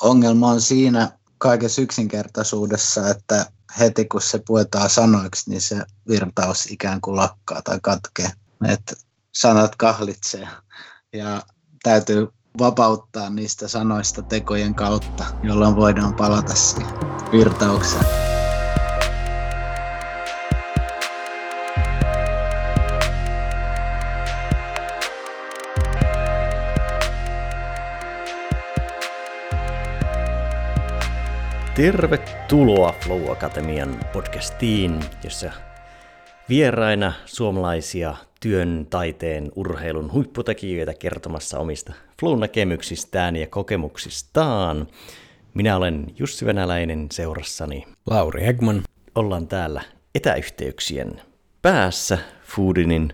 ongelma on siinä kaikessa yksinkertaisuudessa, että heti kun se puetaan sanoiksi, niin se virtaus ikään kuin lakkaa tai katkee. Että sanat kahlitsee ja täytyy vapauttaa niistä sanoista tekojen kautta, jolloin voidaan palata siihen virtaukseen. Tervetuloa Flow Akatemian podcastiin, jossa vieraina suomalaisia työn, taiteen, urheilun huipputekijöitä kertomassa omista flow-näkemyksistään ja kokemuksistaan. Minä olen Jussi Venäläinen seurassani. Lauri Hegman. Ollaan täällä etäyhteyksien päässä Foodinin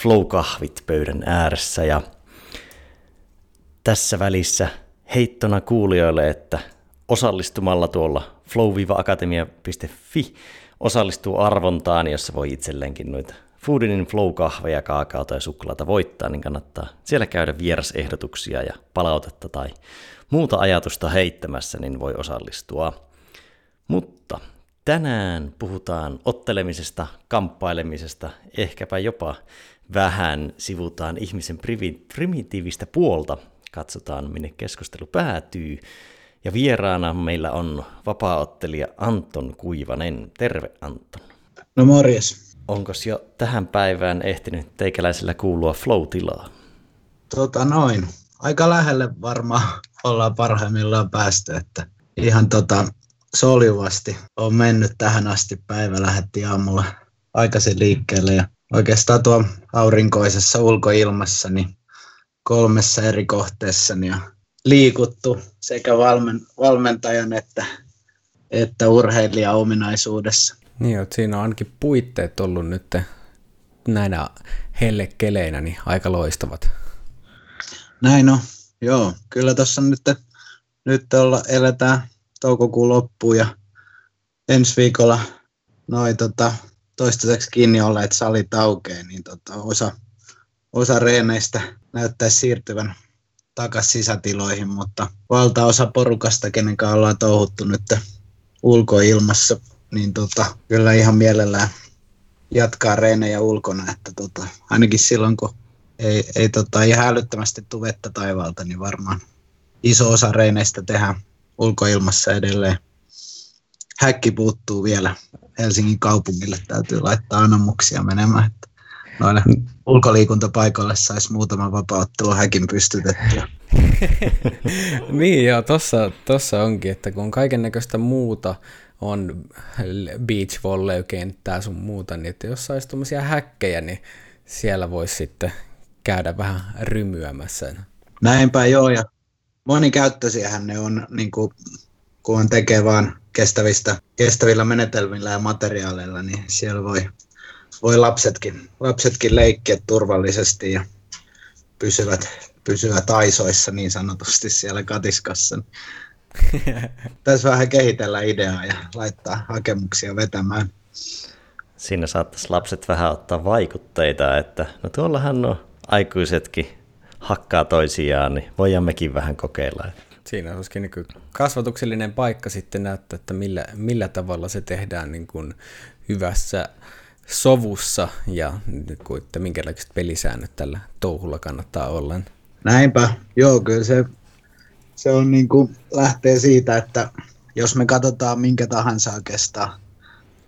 Flow-kahvit pöydän ääressä ja tässä välissä heittona kuulijoille, että osallistumalla tuolla flow-akatemia.fi osallistuu arvontaan, jossa voi itselleenkin noita Foodinin Flow-kahveja, kaakaota ja suklaata voittaa, niin kannattaa siellä käydä vierasehdotuksia ja palautetta tai muuta ajatusta heittämässä, niin voi osallistua. Mutta tänään puhutaan ottelemisesta, kamppailemisesta, ehkäpä jopa vähän sivutaan ihmisen primitiivistä puolta, katsotaan minne keskustelu päätyy. Ja vieraana meillä on vapaaottelija Anton Kuivanen. Terve Anton. No morjes. Onko jo tähän päivään ehtinyt teikäläisellä kuulua flow-tilaa? Tota noin. Aika lähelle varmaan ollaan parhaimmillaan päästy, että ihan tota soljuvasti on mennyt tähän asti. Päivä lähetti aamulla aikaisin liikkeelle ja oikeastaan tuo aurinkoisessa ulkoilmassa niin kolmessa eri kohteessa niin liikuttu sekä valmen, valmentajan että, että urheilijan ominaisuudessa. Niin, että siinä on ainakin puitteet ollut nyt näinä hellekeleinä niin aika loistavat. Näin on, joo. Kyllä tuossa nyt, nyt olla, eletään toukokuun loppuun ja ensi viikolla noin tota, toistaiseksi kiinni olleet salit aukeaa, niin tota, osa, osa reeneistä näyttäisi siirtyvän takaisin sisätiloihin, mutta valtaosa porukasta, kenen kanssa ollaan touhuttu nyt ulkoilmassa, niin tota, kyllä ihan mielellään jatkaa reenejä ulkona, että tota, ainakin silloin kun ei, ei tota, ihan älyttömästi tule vettä taivaalta, niin varmaan iso osa reeneistä tehdään ulkoilmassa edelleen. Häkki puuttuu vielä Helsingin kaupungille, täytyy laittaa anomuksia menemään. Että noille ulkoliikuntapaikoille saisi muutaman vapauttelu häkin pystytettyä. niin joo, tossa, tossa onkin, että kun kaiken näköistä muuta on beach volley-kenttää sun muuta, niin että jos saisi tuommoisia häkkejä, niin siellä voisi sitten käydä vähän rymyämässä. Näinpä joo, ja monikäyttöisiähän ne on, niin kuin, kun on tekee vaan kestävistä, kestävillä menetelmillä ja materiaaleilla, niin siellä voi voi lapsetkin, lapsetkin leikkiä turvallisesti ja pysyvät, pysyvät aisoissa niin sanotusti siellä katiskassa. Tässä vähän kehitellä ideaa ja laittaa hakemuksia vetämään. Siinä saattaisi lapset vähän ottaa vaikutteita, että no tuollahan on aikuisetkin hakkaa toisiaan, niin voidaan mekin vähän kokeilla. Siinä olisikin niin kasvatuksellinen paikka sitten näyttää, että millä, millä tavalla se tehdään niin kuin hyvässä sovussa ja että minkälaiset pelisäännöt tällä touhulla kannattaa olla. Näinpä, joo, kyllä se, se on niin kuin, lähtee siitä, että jos me katsotaan minkä tahansa oikeastaan,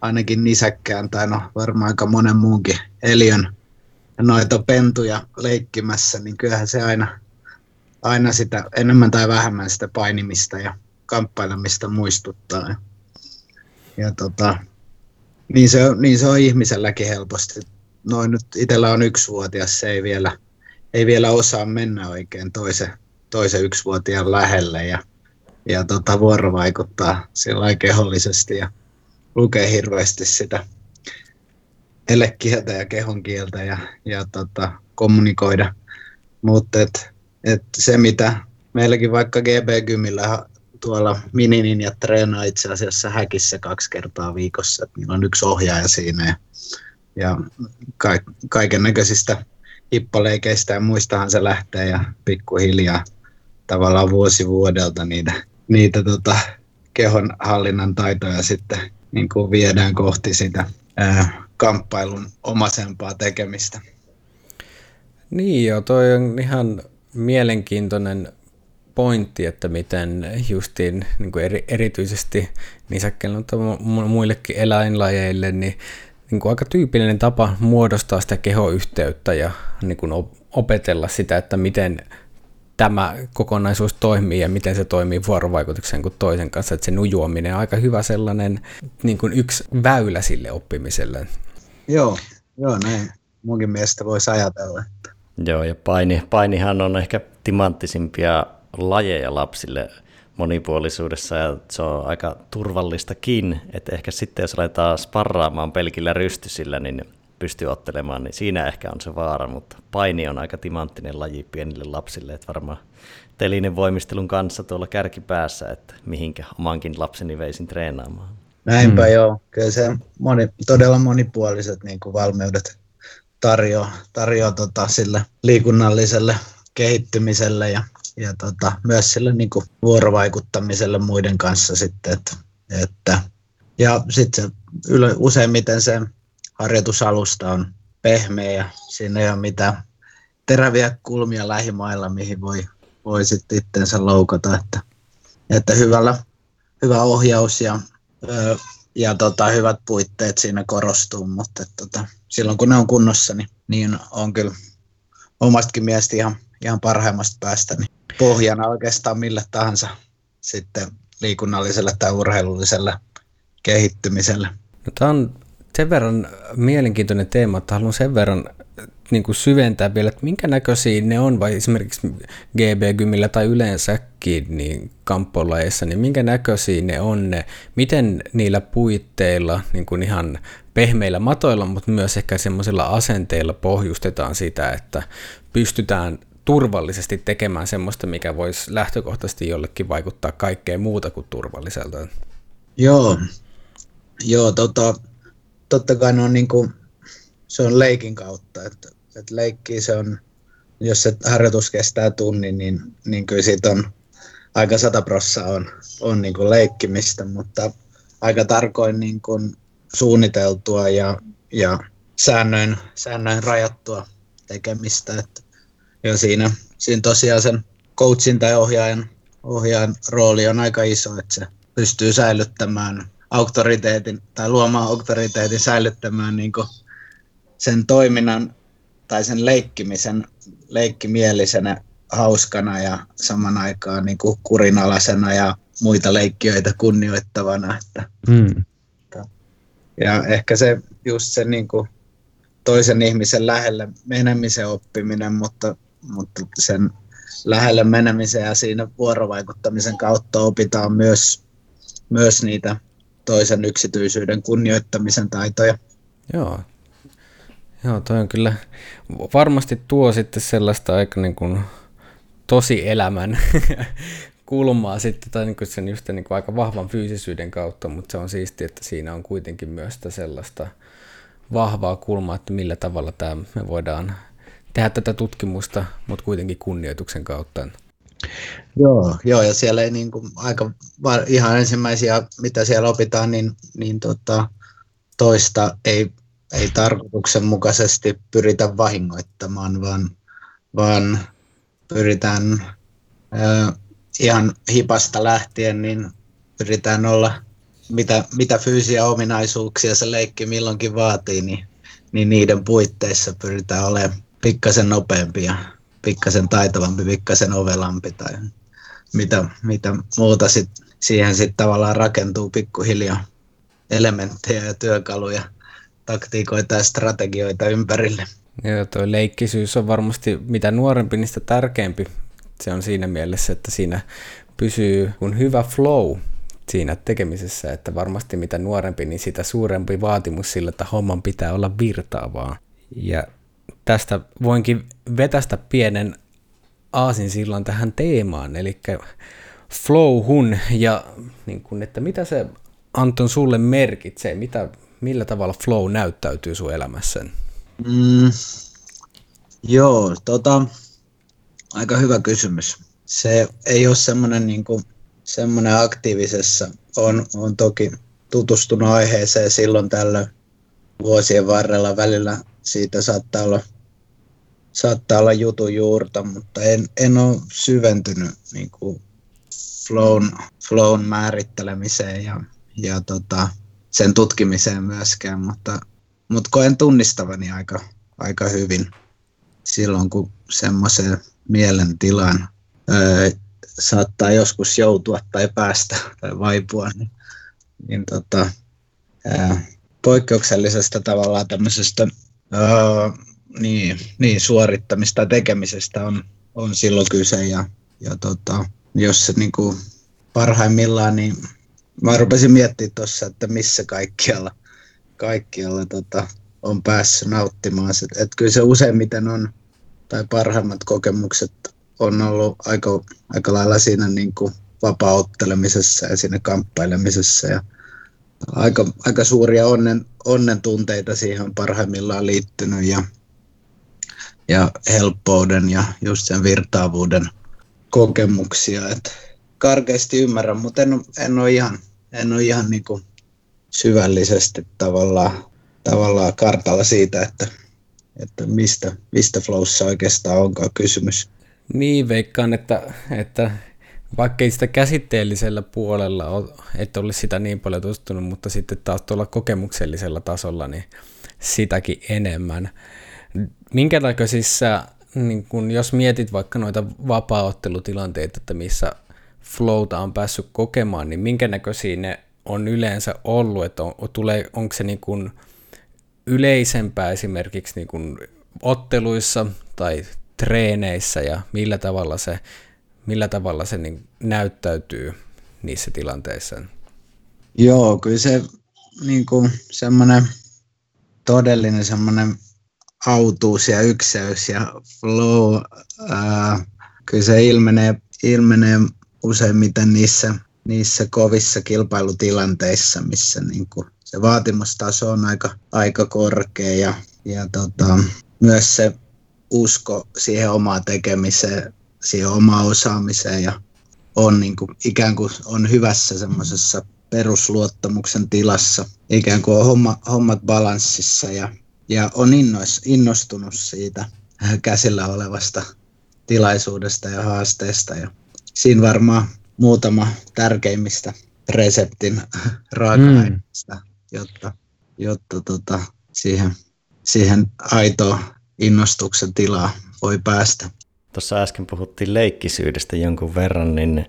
ainakin nisäkkään tai no varmaan aika monen muunkin eliön noita pentuja leikkimässä, niin kyllähän se aina, aina sitä enemmän tai vähemmän sitä painimista ja kamppailemista muistuttaa. Ja, ja tota, niin se, on, niin se on ihmiselläkin helposti. Noin nyt itsellä on yksivuotias, se ei vielä, ei vielä osaa mennä oikein toisen, toisen yksivuotiaan lähelle ja, ja tota, vuorovaikuttaa sillä kehollisesti ja lukee hirveästi sitä elekieltä ja kehon kieltä ja, ja tota, kommunikoida. Mutta et, et se, mitä meilläkin vaikka GB-gymillä tuolla mininin ja treenaa itse asiassa häkissä kaksi kertaa viikossa. Että niillä on yksi ohjaaja siinä ja, ja ka- kaiken näköisistä hippaleikeistä ja muistahan se lähtee ja pikkuhiljaa tavallaan vuosi vuodelta niitä, niitä tota, kehonhallinnan taitoja sitten niin kuin viedään kohti sitä ää, kamppailun omasempaa tekemistä. Niin joo, toi on ihan mielenkiintoinen pointti, että miten justiin niin kuin eri, erityisesti nisäkkeillä, mutta muillekin eläinlajeille, niin, niin kuin aika tyypillinen tapa muodostaa sitä kehoyhteyttä ja niin kuin opetella sitä, että miten tämä kokonaisuus toimii ja miten se toimii vuorovaikutuksen kuin toisen kanssa, että se nujuaminen on aika hyvä sellainen niin kuin yksi väylä sille oppimiselle. Joo, joo näin munkin mielestä voisi ajatella. Että... Joo, ja paini, painihan on ehkä timanttisimpia lajeja lapsille monipuolisuudessa ja se on aika turvallistakin, että ehkä sitten jos aletaan sparraamaan pelkillä rystysillä, niin pystyy ottelemaan, niin siinä ehkä on se vaara, mutta paini on aika timanttinen laji pienille lapsille, että varmaan telinen voimistelun kanssa tuolla kärkipäässä, että mihinkä omankin lapseni veisin treenaamaan. Näinpä hmm. joo, kyllä se moni, todella monipuoliset niin kuin valmiudet tarjoaa, tarjoaa tota, sille liikunnalliselle kehittymiselle ja, ja tota, myös sille niin kuin vuorovaikuttamiselle muiden kanssa sitten, että, että ja sitten useimmiten se harjoitusalusta on pehmeä ja siinä ei ole mitään teräviä kulmia lähimailla, mihin voi, voi sitten itsensä loukata. Että, että hyvällä, hyvä ohjaus ja, ja tota, hyvät puitteet siinä korostuu, mutta tota, silloin kun ne on kunnossa, niin, niin on kyllä omastakin mielestä ihan, ihan parhaimmasta päästä niin pohjana oikeastaan mille tahansa sitten liikunnalliselle tai urheilulliselle kehittymiselle. No, tämä on sen verran mielenkiintoinen teema, että haluan sen verran niin kuin syventää vielä, että minkä näköisiä ne on, vai esimerkiksi GB-gymillä tai yleensäkin niin kamppolajeissa, niin minkä näköisiä ne on ne, miten niillä puitteilla, niin kuin ihan pehmeillä matoilla, mutta myös ehkä semmoisilla asenteilla pohjustetaan sitä, että pystytään turvallisesti tekemään semmoista, mikä voisi lähtökohtaisesti jollekin vaikuttaa kaikkeen muuta kuin turvalliselta. Joo, Joo tota, totta kai on niin kuin, se on leikin kautta, että, että leikki se on, jos se harjoitus kestää tunnin, niin, niin kyllä siitä on aika sata prossaa on, on niin kuin leikkimistä, mutta aika tarkoin niin kuin suunniteltua ja, ja säännöin, säännöin rajattua tekemistä. Että, ja siinä, siinä tosiaan sen coachin tai ohjaajan, ohjaajan rooli on aika iso, että se pystyy säilyttämään auktoriteetin tai luomaan auktoriteetin säilyttämään niin sen toiminnan tai sen leikkimisen leikkimielisenä, hauskana ja saman aikaan niin kuin kurinalaisena ja muita leikkiöitä kunnioittavana. Että, mm. Ja ehkä se just se niin kuin toisen ihmisen lähelle menemisen oppiminen, mutta, mutta sen lähelle menemisen ja siinä vuorovaikuttamisen kautta opitaan myös, myös niitä toisen yksityisyyden kunnioittamisen taitoja. Joo. Joo, toi on kyllä, varmasti tuo sitten sellaista aika niin kuin tosi elämän kulmaa sitten, tai niin kuin sen just niin kuin aika vahvan fyysisyyden kautta, mutta se on siistiä, että siinä on kuitenkin myös sitä sellaista vahvaa kulmaa, että millä tavalla tämä, me voidaan tehdä tätä tutkimusta, mutta kuitenkin kunnioituksen kautta. Joo, joo, ja siellä ei niin kuin aika ihan ensimmäisiä, mitä siellä opitaan, niin, niin tota, toista ei, ei tarkoituksenmukaisesti pyritä vahingoittamaan, vaan, vaan pyritään äh, ihan hipasta lähtien, niin pyritään olla, mitä, mitä fyysisiä ominaisuuksia se leikki milloinkin vaatii, niin, niin niiden puitteissa pyritään olemaan pikkasen nopeampia pikkasen taitavampi, pikkasen ovelampi tai mitä, mitä muuta sit, siihen sitten tavallaan rakentuu pikkuhiljaa elementtejä ja työkaluja, taktiikoita ja strategioita ympärille. Joo, tuo leikkisyys on varmasti mitä nuorempi, niistä tärkeämpi. Se on siinä mielessä, että siinä pysyy kun hyvä flow siinä tekemisessä, että varmasti mitä nuorempi, niin sitä suurempi vaatimus sillä, että homman pitää olla virtaavaa. Ja tästä voinkin vetästä pienen aasin silloin tähän teemaan, eli flowhun ja niin kun, että mitä se Anton sulle merkitsee, mitä, millä tavalla flow näyttäytyy sun elämässä? Mm, joo, tota, aika hyvä kysymys. Se ei ole semmoinen niin kuin semmoinen aktiivisessa. On, on toki tutustunut aiheeseen silloin tällöin vuosien varrella välillä. Siitä saattaa olla, saattaa olla jutun juurta, mutta en, en ole syventynyt niin kuin flown, flown määrittelemiseen ja, ja tota, sen tutkimiseen myöskään, mutta, mutta koen tunnistavani aika, aika hyvin silloin, kun semmoiseen mielentilaan öö, saattaa joskus joutua tai päästä tai vaipua, niin, niin tota, ää, poikkeuksellisesta tavallaan tämmöisestä ää, niin, niin, suorittamista tekemisestä on, on silloin kyse ja, ja tota, jos se niin kuin parhaimmillaan, niin mä rupesin miettimään tuossa, että missä kaikkialla, kaikkialla tota, on päässyt nauttimaan. Että et kyllä se useimmiten on, tai parhaimmat kokemukset on ollut aika, aika lailla siinä niin kuin vapauttelemisessa ja siinä kamppailemisessa. Ja aika, aika suuria onnen, onnen tunteita siihen parhaimmillaan liittynyt ja, ja helppouden ja just sen virtaavuuden kokemuksia. Et karkeasti ymmärrän, mutta en, en ole ihan, en ole ihan niin kuin syvällisesti tavallaan, tavallaan kartalla siitä, että, että mistä, mistä flowssa oikeastaan onkaan kysymys. Niin, veikkaan, että, että vaikka ei sitä käsitteellisellä puolella ole, et olisi sitä niin paljon tutustunut, mutta sitten taas tuolla kokemuksellisella tasolla niin sitäkin enemmän. Minkälaisissa, niin kun jos mietit vaikka noita vapaaottelutilanteita, että missä flowta on päässyt kokemaan, niin minkä näköisiä ne on yleensä ollut, että on, tulee, onko se niin kuin yleisempää esimerkiksi niin kuin otteluissa tai treeneissä ja millä tavalla se, millä tavalla se niin näyttäytyy niissä tilanteissa? Joo, kyllä se niin kuin semmoinen todellinen semmoinen autuus ja ykseys ja flow, ää, kyllä se ilmenee, ilmenee useimmiten niissä, niissä kovissa kilpailutilanteissa, missä niin kuin se vaatimustaso on aika, aika korkea ja, ja tota, myös se usko siihen omaan tekemiseen, siihen omaan osaamiseen ja on niin kuin, ikään kuin on hyvässä semmoisessa perusluottamuksen tilassa, ikään kuin on homma, hommat balanssissa ja, ja on innois, innostunut siitä käsillä olevasta tilaisuudesta ja haasteesta. Ja siinä varmaan muutama tärkeimmistä reseptin raaka-aineista, mm. jotta, jotta tota, siihen, siihen aitoon innostuksen tilaa voi päästä. Tuossa äsken puhuttiin leikkisyydestä jonkun verran, niin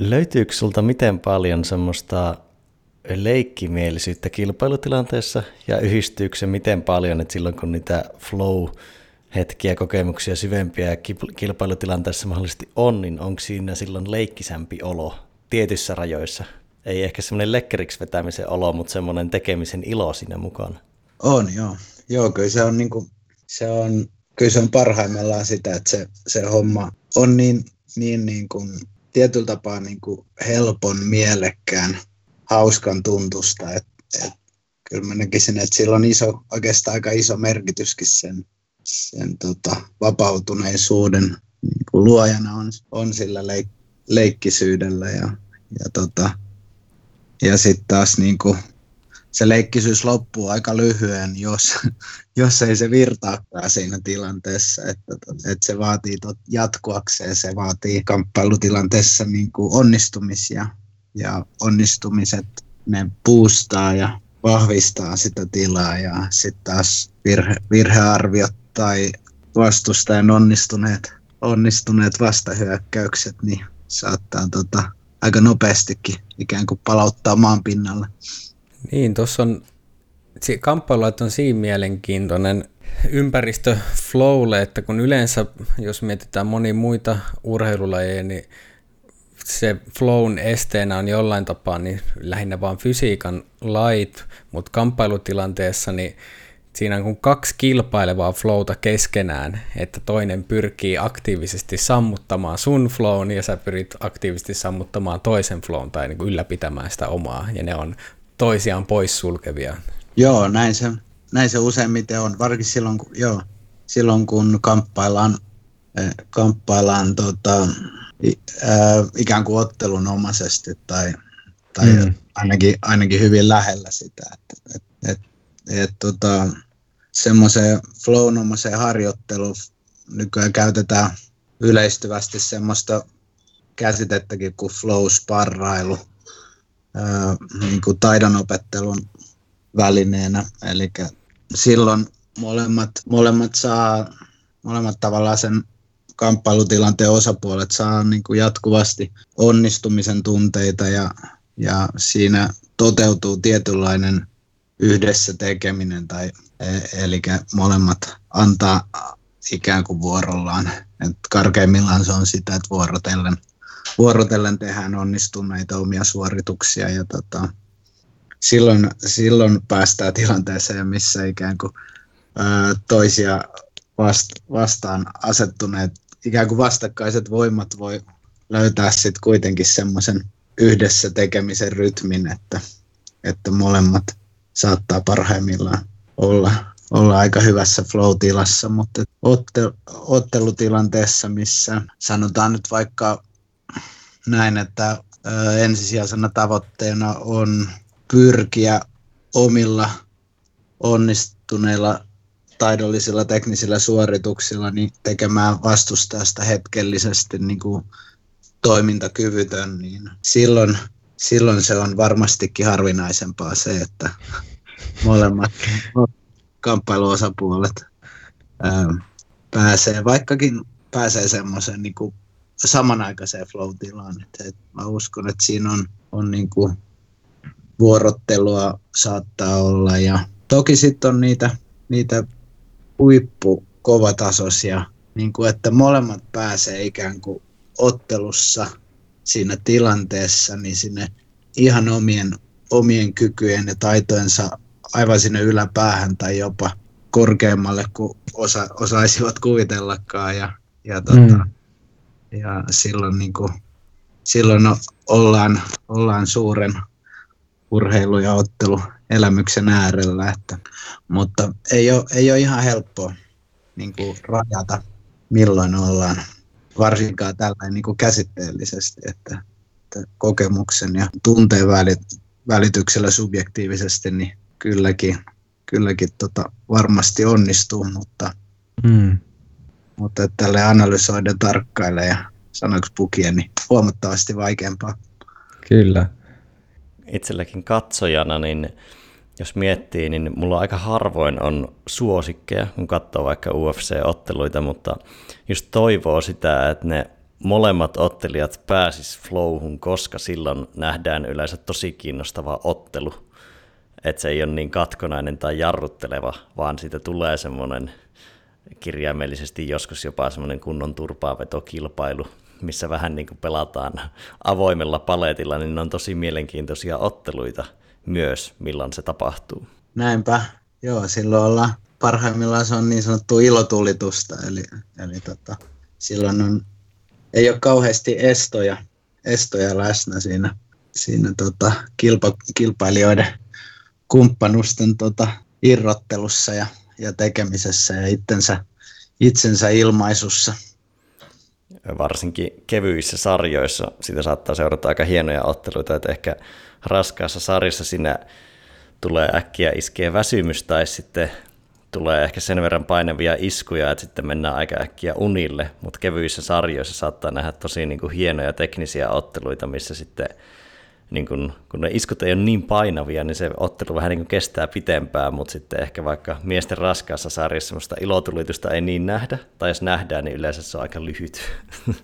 löytyykö sulta miten paljon semmoista leikkimielisyyttä kilpailutilanteessa ja yhdistyykö se miten paljon, että silloin kun niitä flow hetkiä, kokemuksia syvempiä kilpailutilanteessa mahdollisesti on, niin onko siinä silloin leikkisämpi olo tietyissä rajoissa? Ei ehkä semmoinen lekkeriksi vetämisen olo, mutta semmoinen tekemisen ilo siinä mukana. On, joo. Joo, kyllä se on niin kuin se on, kyllä se on parhaimmillaan sitä, että se, se homma on niin, niin, niin kuin, tietyllä tapaa niin kuin helpon, mielekkään, hauskan tuntusta. Et, et, kyllä mä näkisin, että sillä on iso, oikeastaan aika iso merkityskin sen, sen tota, vapautuneisuuden niin kuin luojana on, on sillä leik, leikkisyydellä ja, ja, tota, ja sitten taas niin kuin, se leikkisyys loppuu aika lyhyen, jos, jos ei se virtaakaan siinä tilanteessa. Että, että se vaatii tot, jatkuakseen, se vaatii kamppailutilanteessa niin kuin onnistumisia ja onnistumiset ne boostaa ja vahvistaa sitä tilaa ja sitten taas virhe, virhearviot tai vastustajan onnistuneet, onnistuneet vastahyökkäykset niin saattaa tota, aika nopeastikin ikään kuin palauttaa maan pinnalle. Niin, tuossa on, kamppailulat on siinä mielenkiintoinen ympäristö flowlle, että kun yleensä, jos mietitään moni muita urheilulajeja, niin se flown esteenä on jollain tapaa niin lähinnä vain fysiikan lait, mutta kamppailutilanteessa niin siinä on kuin kaksi kilpailevaa flowta keskenään, että toinen pyrkii aktiivisesti sammuttamaan sun flown ja sä pyrit aktiivisesti sammuttamaan toisen flown tai niin kuin ylläpitämään sitä omaa, ja ne on toisiaan poissulkevia. Joo, näin se, näin se useimmiten on, varsinkin silloin, kun, joo, silloin kun kamppaillaan, eh, kamppaillaan tota, ää, ikään kuin ottelunomaisesti tai, tai mm. ainakin, ainakin hyvin lähellä sitä. Että, et, et, et, tota, semmoiseen flownomaiseen harjoitteluun nykyään käytetään yleistyvästi semmoista käsitettäkin kuin flow-sparrailu niin kuin taidonopettelun välineenä. Eli silloin molemmat, molemmat saa, molemmat tavallaan sen kamppailutilanteen osapuolet saa niin kuin jatkuvasti onnistumisen tunteita ja, ja siinä toteutuu tietynlainen yhdessä tekeminen tai e, eli molemmat antaa ikään kuin vuorollaan. Et karkeimmillaan se on sitä, että vuorotellen, vuorotellen tehdään onnistuneita omia suorituksia ja tota, silloin, silloin päästään tilanteeseen, missä ikään kuin ää, toisia vast, vastaan asettuneet ikään kuin vastakkaiset voimat voi löytää sitten kuitenkin semmoisen yhdessä tekemisen rytmin, että, että molemmat saattaa parhaimmillaan olla, olla aika hyvässä flow-tilassa, mutta otte, ottelutilanteessa, missä sanotaan nyt vaikka näin, että ö, ensisijaisena tavoitteena on pyrkiä omilla onnistuneilla taidollisilla teknisillä suorituksilla niin tekemään vastustajasta hetkellisesti niin kuin toimintakyvytön, niin silloin, silloin se on varmastikin harvinaisempaa se, että molemmat kamppailuosapuolet ää, pääsee, vaikkakin pääsee semmoiseen niin samanaikaiseen flow-tilaan. Et, et mä uskon, että siinä on, on niin kuin vuorottelua saattaa olla ja toki sitten on niitä, niitä huippu kovatasoisia, niin kuin että molemmat pääsee ikään kuin ottelussa siinä tilanteessa niin sinne ihan omien, omien kykyjen ja taitojensa aivan sinne yläpäähän tai jopa korkeammalle kuin osa, osaisivat kuvitellakaan. Ja, ja, tota, mm. ja silloin, niin kuin, silloin ollaan, ollaan suuren urheilu- ja ottelu elämyksen äärellä. Että, mutta ei ole, ei ole ihan helppoa niin kuin rajata, milloin ollaan, varsinkaan tällä niin kuin käsitteellisesti, että, että kokemuksen ja tunteen välityksellä subjektiivisesti, niin kylläkin, kylläkin tota, varmasti onnistuu, mutta, mm. mutta tälle analysoida tarkkaille ja sanoiksi pukien, niin huomattavasti vaikeampaa. Kyllä. Itselläkin katsojana, niin jos miettii, niin mulla aika harvoin on suosikkeja, kun katsoo vaikka UFC-otteluita, mutta just toivoo sitä, että ne molemmat ottelijat pääsis flowhun, koska silloin nähdään yleensä tosi kiinnostava ottelu. Että se ei ole niin katkonainen tai jarrutteleva, vaan siitä tulee semmoinen kirjaimellisesti joskus jopa semmoinen kunnon turpaavetokilpailu, missä vähän niin kuin pelataan avoimella paletilla, niin ne on tosi mielenkiintoisia otteluita – myös, milloin se tapahtuu. Näinpä, joo, silloin ollaan parhaimmillaan se on niin sanottu ilotulitusta, eli, eli tota, silloin on, ei ole kauheasti estoja, estoja läsnä siinä, siinä tota, kilpa, kilpailijoiden kumppanusten tota, irrottelussa ja, ja tekemisessä ja itsensä, itsensä ilmaisussa. Varsinkin kevyissä sarjoissa. Sitä saattaa seurata aika hienoja otteluita, että ehkä raskaassa sarjassa siinä tulee äkkiä iskeä väsymys tai sitten tulee ehkä sen verran painavia iskuja, että sitten mennään aika äkkiä unille, mutta kevyissä sarjoissa saattaa nähdä tosi niin kuin hienoja teknisiä otteluita, missä sitten niin kun, kun ne iskut ei ole niin painavia, niin se ottelu vähän niin kestää pitempään, mutta sitten ehkä vaikka miesten raskaassa sarjassa semmoista ilotulitusta ei niin nähdä, tai jos nähdään, niin yleensä se on aika lyhyt.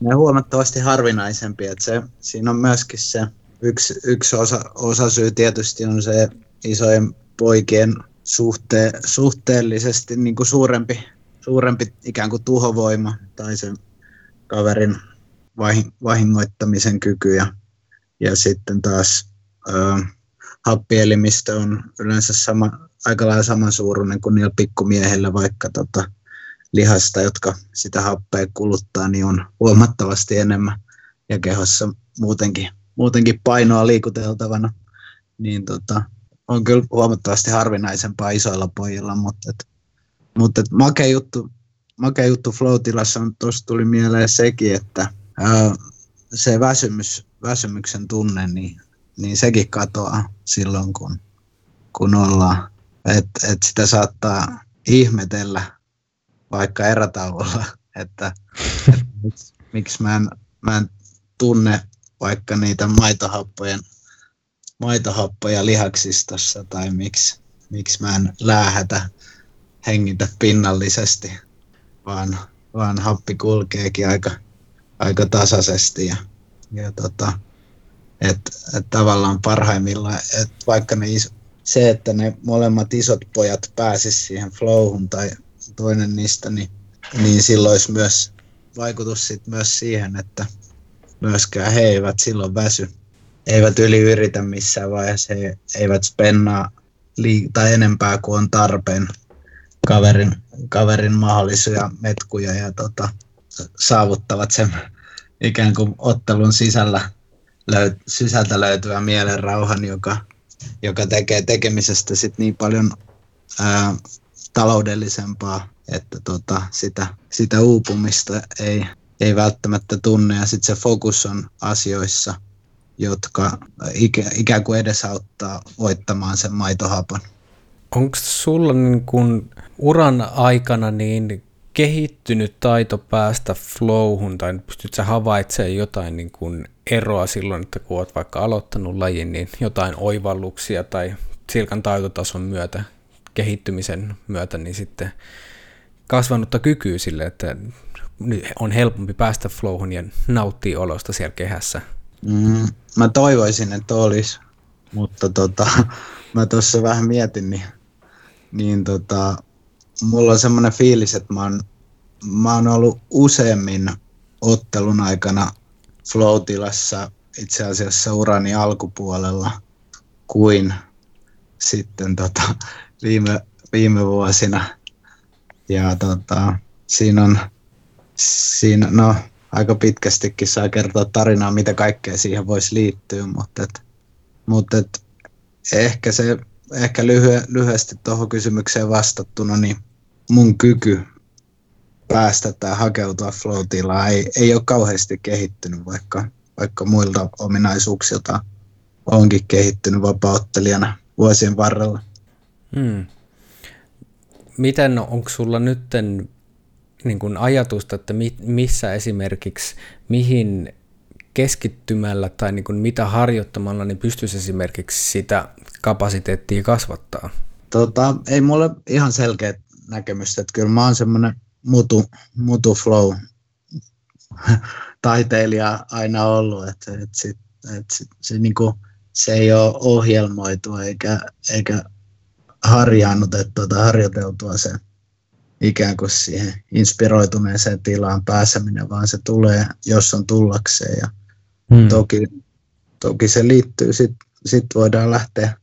Ne on huomattavasti harvinaisempi, että se, siinä on myöskin se yksi, yksi osa, osa syy tietysti on se isojen poikien suhte, suhteellisesti niin kuin suurempi, suurempi ikään kuin tuhovoima tai se kaverin vahingoittamisen kyky ja, ja sitten taas ö, happielimistö on yleensä sama, aika lailla samansuuruinen kuin niillä pikkumiehillä, vaikka tota, lihasta, jotka sitä happea kuluttaa, niin on huomattavasti enemmän. Ja kehossa muutenkin, muutenkin painoa liikuteltavana, niin tota, on kyllä huomattavasti harvinaisempaa isoilla pojilla, mutta, et, mutta et makea juttu makea juttu flow-tilassa on, tuossa tuli mieleen sekin, että ää, se väsymys, väsymyksen tunne, niin, niin sekin katoaa silloin, kun, kun ollaan. Että et sitä saattaa ihmetellä vaikka erätauolla, että, että miksi, miksi mä en, mä en tunne vaikka niitä maitohappojen, maitohappoja lihaksistossa tai miksi, miksi mä en läähätä hengitä pinnallisesti, vaan, vaan happi kulkeekin aika, aika tasaisesti ja, ja tota, et, et tavallaan parhaimmillaan, että vaikka ne iso, se, että ne molemmat isot pojat pääsis siihen flowhun tai toinen niistä, niin, niin silloin olisi myös vaikutus sit myös siihen, että myöskään he eivät silloin väsy, eivät yli yritä missään vaiheessa, he eivät spennaa lii- tai enempää kuin on tarpeen kaverin, kaverin mahdollisia metkuja ja tota, saavuttavat sen ikään kuin ottelun sisällä löyt, sisältä löytyvän mielenrauhan, joka, joka tekee tekemisestä sit niin paljon ää, taloudellisempaa, että tota, sitä, sitä uupumista ei, ei välttämättä tunne ja sitten se fokus on asioissa, jotka ikä, ikään kuin edesauttaa voittamaan sen maitohapon. Onko sulla niin kun uran aikana niin kehittynyt taito päästä flowhun, tai pystyt sä havaitsemaan jotain niin kun eroa silloin, että kun oot vaikka aloittanut lajin, niin jotain oivalluksia tai silkan taitotason myötä, kehittymisen myötä, niin sitten kasvanutta kykyä sille, että on helpompi päästä flowhun ja nauttia olosta siellä kehässä. Mm, mä toivoisin, että olisi, mutta tota, mä tuossa vähän mietin, niin, niin tota, mulla on semmoinen fiilis, että mä oon, mä oon ollut useammin ottelun aikana flow-tilassa itse asiassa urani alkupuolella kuin sitten tota, viime, viime vuosina. Ja tota, siinä on, siinä, no, aika pitkästikin saa kertoa tarinaa, mitä kaikkea siihen voisi liittyä, mutta, et, mutta et, ehkä se ehkä lyhy, lyhyesti tuohon kysymykseen vastattuna, niin mun kyky päästä tai hakeutua flow ei, ei ole kauheasti kehittynyt, vaikka, vaikka muilta ominaisuuksilta onkin kehittynyt vapauttelijana vuosien varrella. Hmm. Miten onko sulla nytten niin ajatusta, että mi, missä esimerkiksi, mihin keskittymällä tai niin kuin mitä harjoittamalla, niin pystyisi esimerkiksi sitä kapasiteettia kasvattaa? Tota, ei mulle ihan selkeä näkemystä, että kyllä mä oon semmoinen mutu, mutu flow taiteilija aina ollut, että, että, sit, että sit, se, niin kuin, se ei ole ohjelmoitu eikä, eikä harjaannutettua tai harjoiteltua se ikään kuin siihen inspiroituneeseen tilaan pääseminen, vaan se tulee, jos on tullakseen. Ja hmm. toki, toki se liittyy, sitten sit voidaan lähteä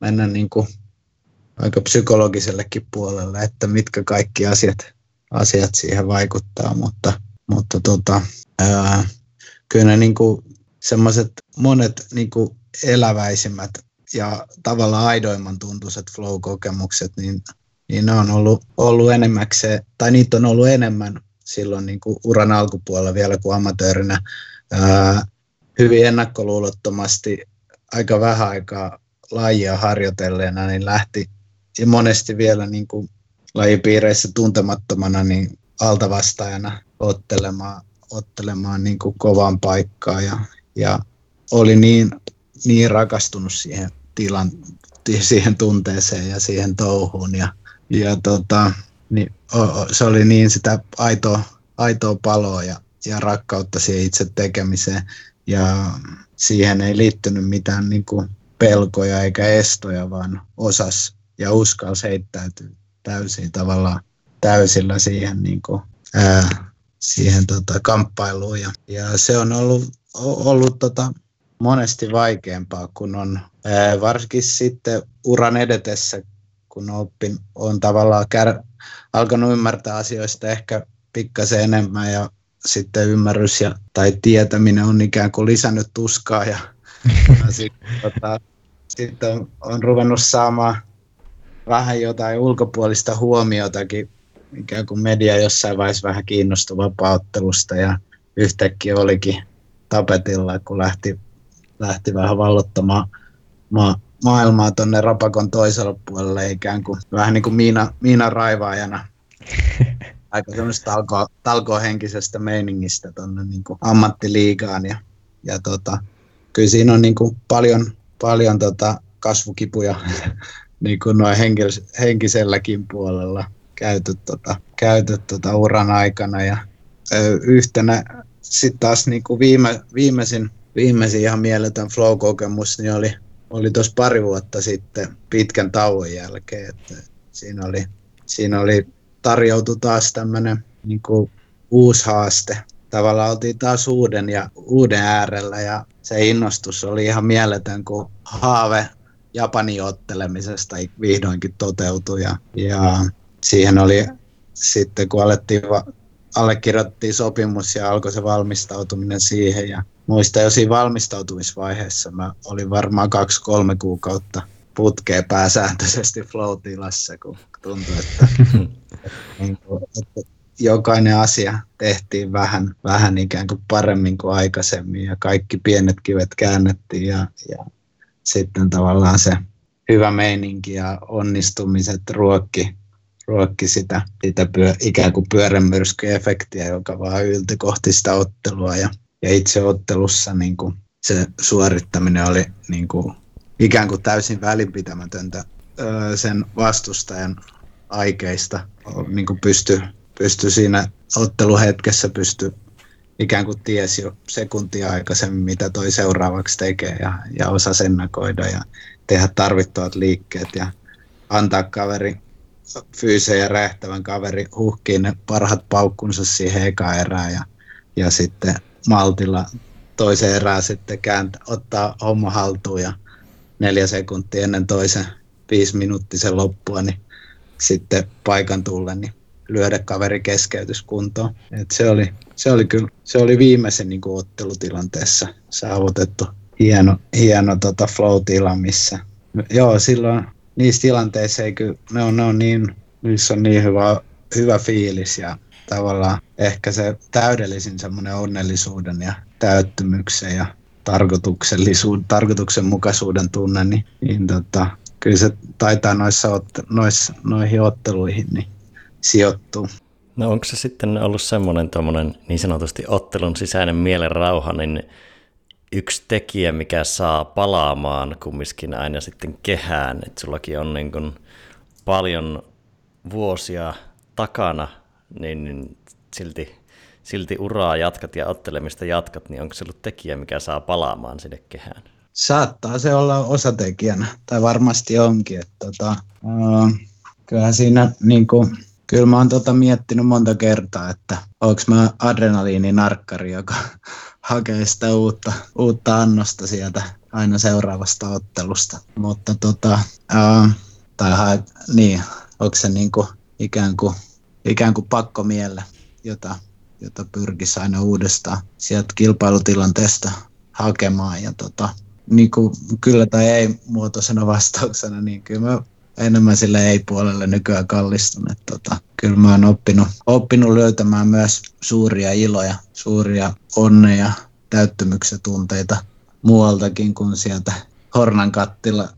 mennä niin kuin aika psykologisellekin puolelle, että mitkä kaikki asiat, asiat siihen vaikuttaa, mutta, mutta tota, ää, kyllä ne niin semmoiset monet niin kuin eläväisimmät ja tavallaan aidoimman tuntuiset flow-kokemukset, niin, niin ne on ollut, ollut enemmäkseen, tai niitä on ollut enemmän silloin niin kuin uran alkupuolella vielä kuin amatöörinä. Ää, hyvin ennakkoluulottomasti aika vähän aikaa lajia harjoitelleena, niin lähti ja monesti vielä niin kuin lajipiireissä tuntemattomana niin altavastaajana ottelemaan, ottelemaan niin kuin kovaan paikkaa ja, ja oli niin, niin rakastunut siihen tilan, siihen tunteeseen ja siihen touhuun ja, ja tota, niin, se oli niin sitä aitoa, aitoa paloa ja, ja rakkautta siihen itse tekemiseen ja siihen ei liittynyt mitään niin kuin pelkoja eikä estoja, vaan osas ja uskalsi heittäytyä täysin tavallaan täysillä siihen, niin kuin, ää, siihen tota, kamppailuun. Ja, ja, se on ollut, ollut tota, monesti vaikeampaa, kun on ää, varsinkin sitten uran edetessä, kun oppin, on tavallaan kär, alkanut ymmärtää asioista ehkä pikkasen enemmän ja sitten ymmärrys ja, tai tietäminen on ikään kuin lisännyt tuskaa ja, ja sitten tota, sit on, on ruvennut saamaan vähän jotain ulkopuolista huomiotakin ikään kuin media jossain vaiheessa vähän kiinnostui vapauttelusta ja yhtäkkiä olikin tapetilla, kun lähti, lähti vähän vallottamaan ma- maailmaa tuonne Rapakon toisella puolelle ikään kuin vähän niin kuin Miina, Miina raivaajana. Aika semmoista talko, talkohenkisestä meiningistä tuonne niin ammattiliigaan ja, ja tota, kyllä siinä on niin kuin paljon, paljon tota kasvukipuja niin kuin noin henkis, henkiselläkin puolella käyty, tota, käyty tota uran aikana ja ö, yhtenä sitten taas niin kuin viime, viimeisin, viimeisin ihan mieletön flow-kokemus niin oli, oli tuossa pari vuotta sitten pitkän tauon jälkeen. Että siinä, oli, siinä oli tarjoutu taas tämmöinen niin uusi haaste. Tavallaan oltiin taas uuden ja uuden äärellä ja se innostus oli ihan mieletön, kun haave Japanin ottelemisesta vihdoinkin toteutui ja, ja siihen oli sitten kun alettiin allekirjoittiin sopimus ja alkoi se valmistautuminen siihen. Ja muistan jo siinä valmistautumisvaiheessa mä olin varmaan kaksi-kolme kuukautta putkeen pääsääntöisesti flow-tilassa, kun tuntui, että, niin kuin, että jokainen asia tehtiin vähän, vähän ikään kuin paremmin kuin aikaisemmin ja kaikki pienet kivet käännettiin ja, ja sitten tavallaan se hyvä meininki ja onnistumiset ruokki ruokki sitä, sitä pyö, ikään kuin pyörämyrskyefektiä, joka vaan ylti kohti sitä ottelua. Ja, ja itse ottelussa niin kuin se suorittaminen oli niin kuin, ikään kuin täysin välinpitämätöntä öö, sen vastustajan aikeista. Niin kuin pysty, pysty siinä otteluhetkessä pysty ikään kuin tiesi jo sekuntia aikaisemmin, mitä toi seuraavaksi tekee ja, ja osasi ennakoida ja tehdä tarvittavat liikkeet ja antaa kaveri fyysisen ja räjähtävän kaveri huhkii ne parhaat paukkunsa siihen eka erään ja, ja sitten maltilla toisen erään sitten kääntää, ottaa homma haltuun ja neljä sekuntia ennen toisen viisi minuuttisen loppua, niin sitten paikan tullen niin lyödä kaveri keskeytyskuntoon. Et se, oli, se oli kyllä, se oli viimeisen niin kuin ottelutilanteessa saavutettu hieno, hieno tota flow-tila, missä joo, silloin niissä tilanteissa ei kyllä, ne on, ne on niin, niissä on niin hyvä, hyvä fiilis ja tavallaan ehkä se täydellisin semmoinen onnellisuuden ja täyttymyksen ja tarkoituksellisuuden, tarkoituksenmukaisuuden tunne, niin, niin tota, kyllä se taitaa noissa, noissa, noihin otteluihin niin sijoittuu. No onko se sitten ollut semmoinen niin sanotusti ottelun sisäinen mielen rauha, niin yksi tekijä, mikä saa palaamaan kumminkin aina sitten kehään, että sullakin on niin kuin paljon vuosia takana, niin, niin silti, silti uraa jatkat ja ottelemista jatkat, niin onko se ollut tekijä, mikä saa palaamaan sinne kehään? Saattaa se olla osatekijänä, tai varmasti onkin. Että, tota, kyllähän siinä niin kuin, Kyllä mä oon tota miettinyt monta kertaa, että onko mä adrenaliininarkkari, joka hakee sitä uutta, uutta annosta sieltä aina seuraavasta ottelusta. Mutta tota, ää, tai hae, niin, onko se niinku ikään kuin, ikään kuin pakkomielle, jota, jota pyrkisi aina uudestaan sieltä kilpailutilanteesta hakemaan. Ja tota, niin kuin kyllä tai ei muotoisena vastauksena, niin kyllä mä enemmän sille ei-puolelle nykyään kallistunut. Että tota, kyllä mä oon oppinut, oppinut löytämään myös suuria iloja, suuria onneja, täyttymyksen tunteita muualtakin kuin sieltä Hornan kattila,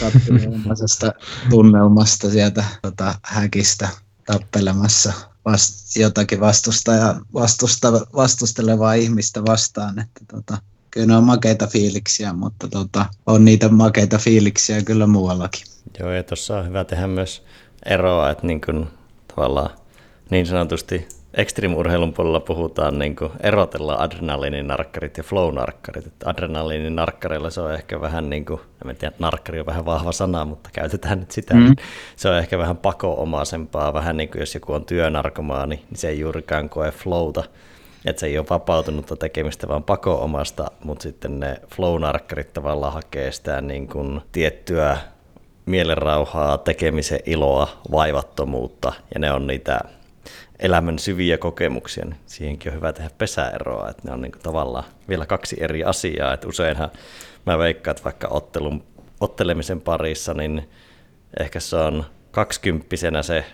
kattiloimaisesta tunnelmasta sieltä tota, häkistä tappelemassa vast, jotakin vastustajaa, vastusta, vastustelevaa ihmistä vastaan. Että tota, kyllä ne on makeita fiiliksiä, mutta tota, on niitä makeita fiiliksiä kyllä muuallakin. Joo, ja tuossa on hyvä tehdä myös eroa, että niin kuin, tavallaan niin sanotusti extreme-urheilun puolella puhutaan, niin kuin erotellaan adrenaliininarkkarit ja flow-narkkarit. Että adrenaliininarkkareilla se on ehkä vähän niin kuin, en tiedä, narkkari on vähän vahva sana, mutta käytetään nyt sitä. Mm. Se on ehkä vähän pakoomaisempaa, vähän niin kuin jos joku on työnarkomaani, niin se ei juurikaan koe flowta. Että se ei ole vapautunutta tekemistä, vaan pakoomasta, mutta sitten ne flow-narkkarit tavallaan hakee sitä niin kuin tiettyä mielenrauhaa, tekemisen iloa, vaivattomuutta, ja ne on niitä elämän syviä kokemuksia, niin siihenkin on hyvä tehdä pesäeroa, että ne on niin tavallaan vielä kaksi eri asiaa, että useinhan mä veikkaan, että vaikka ottelun, ottelemisen parissa, niin ehkä se on kaksikymppisenä se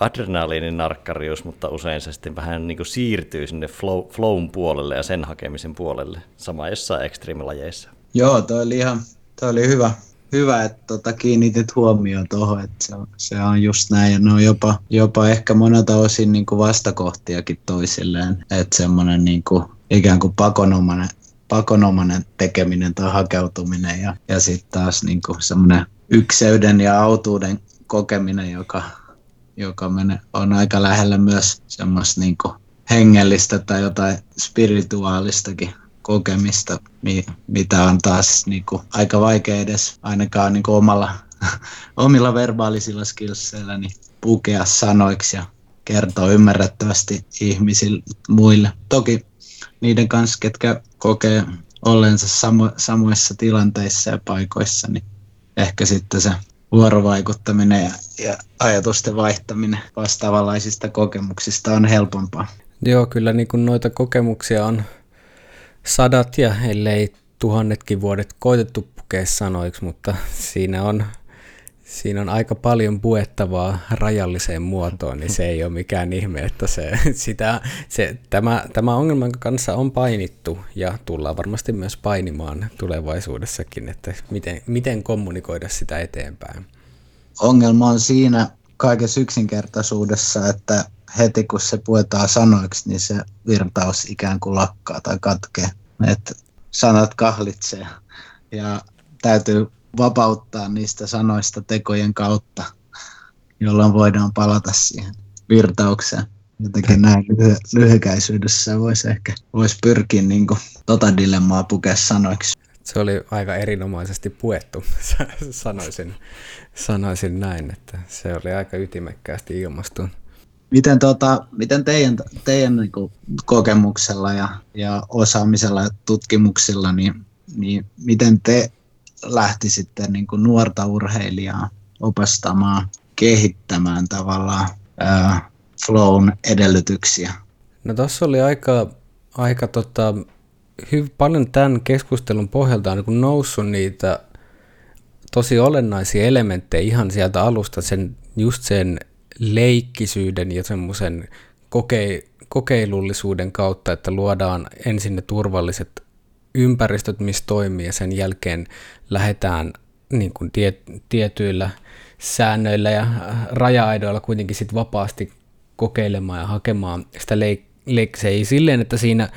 adrenaliinin narkkarius, mutta usein se sitten vähän niin kuin siirtyy sinne flow, flown puolelle ja sen hakemisen puolelle, sama jossain ekstriimilajeissa. Joo, toi oli ihan toi oli hyvä, hyvä että tota, kiinnitit huomioon tuohon, että se on, se on just näin, ja ne on jopa, jopa ehkä monelta osin niin kuin vastakohtiakin toisilleen, että semmoinen niin kuin, ikään kuin pakonomainen, pakonomainen tekeminen tai hakeutuminen, ja, ja sitten taas niin kuin semmoinen ykseyden ja autuuden kokeminen, joka, joka on aika lähellä myös semmoista niin hengellistä tai jotain spirituaalistakin kokemista, mitä on taas niin kuin, aika vaikea edes ainakaan niin kuin omalla, omilla verbaalisilla skillseillä niin pukea sanoiksi ja kertoa ymmärrettävästi ihmisille muille. Toki niiden kanssa, ketkä kokee ollensa samo, samoissa tilanteissa ja paikoissa, niin ehkä sitten se vuorovaikuttaminen ja, ja ajatusten vaihtaminen vastaavanlaisista kokemuksista on helpompaa. Joo, kyllä niin kuin noita kokemuksia on sadat ja ellei tuhannetkin vuodet koitettu pukea sanoiksi, mutta siinä on, siinä on aika paljon puettavaa rajalliseen muotoon, niin se ei ole mikään ihme, että se, sitä, se, tämä, tämä ongelman kanssa on painittu ja tullaan varmasti myös painimaan tulevaisuudessakin, että miten, miten kommunikoida sitä eteenpäin. Ongelma on siinä kaikessa yksinkertaisuudessa, että heti kun se puetaan sanoiksi, niin se virtaus ikään kuin lakkaa tai katkee. Että sanat kahlitsee ja täytyy vapauttaa niistä sanoista tekojen kautta, jolloin voidaan palata siihen virtaukseen. Jotenkin näin lyhy- lyhykäisyydessä voisi ehkä voisi pyrkiä niin kuin, tota dilemmaa pukea sanoiksi. Se oli aika erinomaisesti puettu, sanoisin, sanoisin näin, että se oli aika ytimekkäästi ilmastu. Miten, tota, miten teidän, teidän niin kuin, kokemuksella ja, ja osaamisella ja tutkimuksilla, niin, niin miten te lähtisitte niin kuin nuorta urheilijaa opastamaan, kehittämään tavallaan ää, flown edellytyksiä? No tuossa oli aika, aika tota, hyv- paljon tämän keskustelun pohjalta on niin noussut niitä tosi olennaisia elementtejä ihan sieltä alusta, sen, just sen leikkisyyden ja semmoisen koke, kokeilullisuuden kautta, että luodaan ensin ne turvalliset ympäristöt, missä toimii ja sen jälkeen lähdetään niin kuin tie, tietyillä säännöillä ja raja-aidoilla kuitenkin sit vapaasti kokeilemaan ja hakemaan sitä leik- leik- ei silleen, että siinä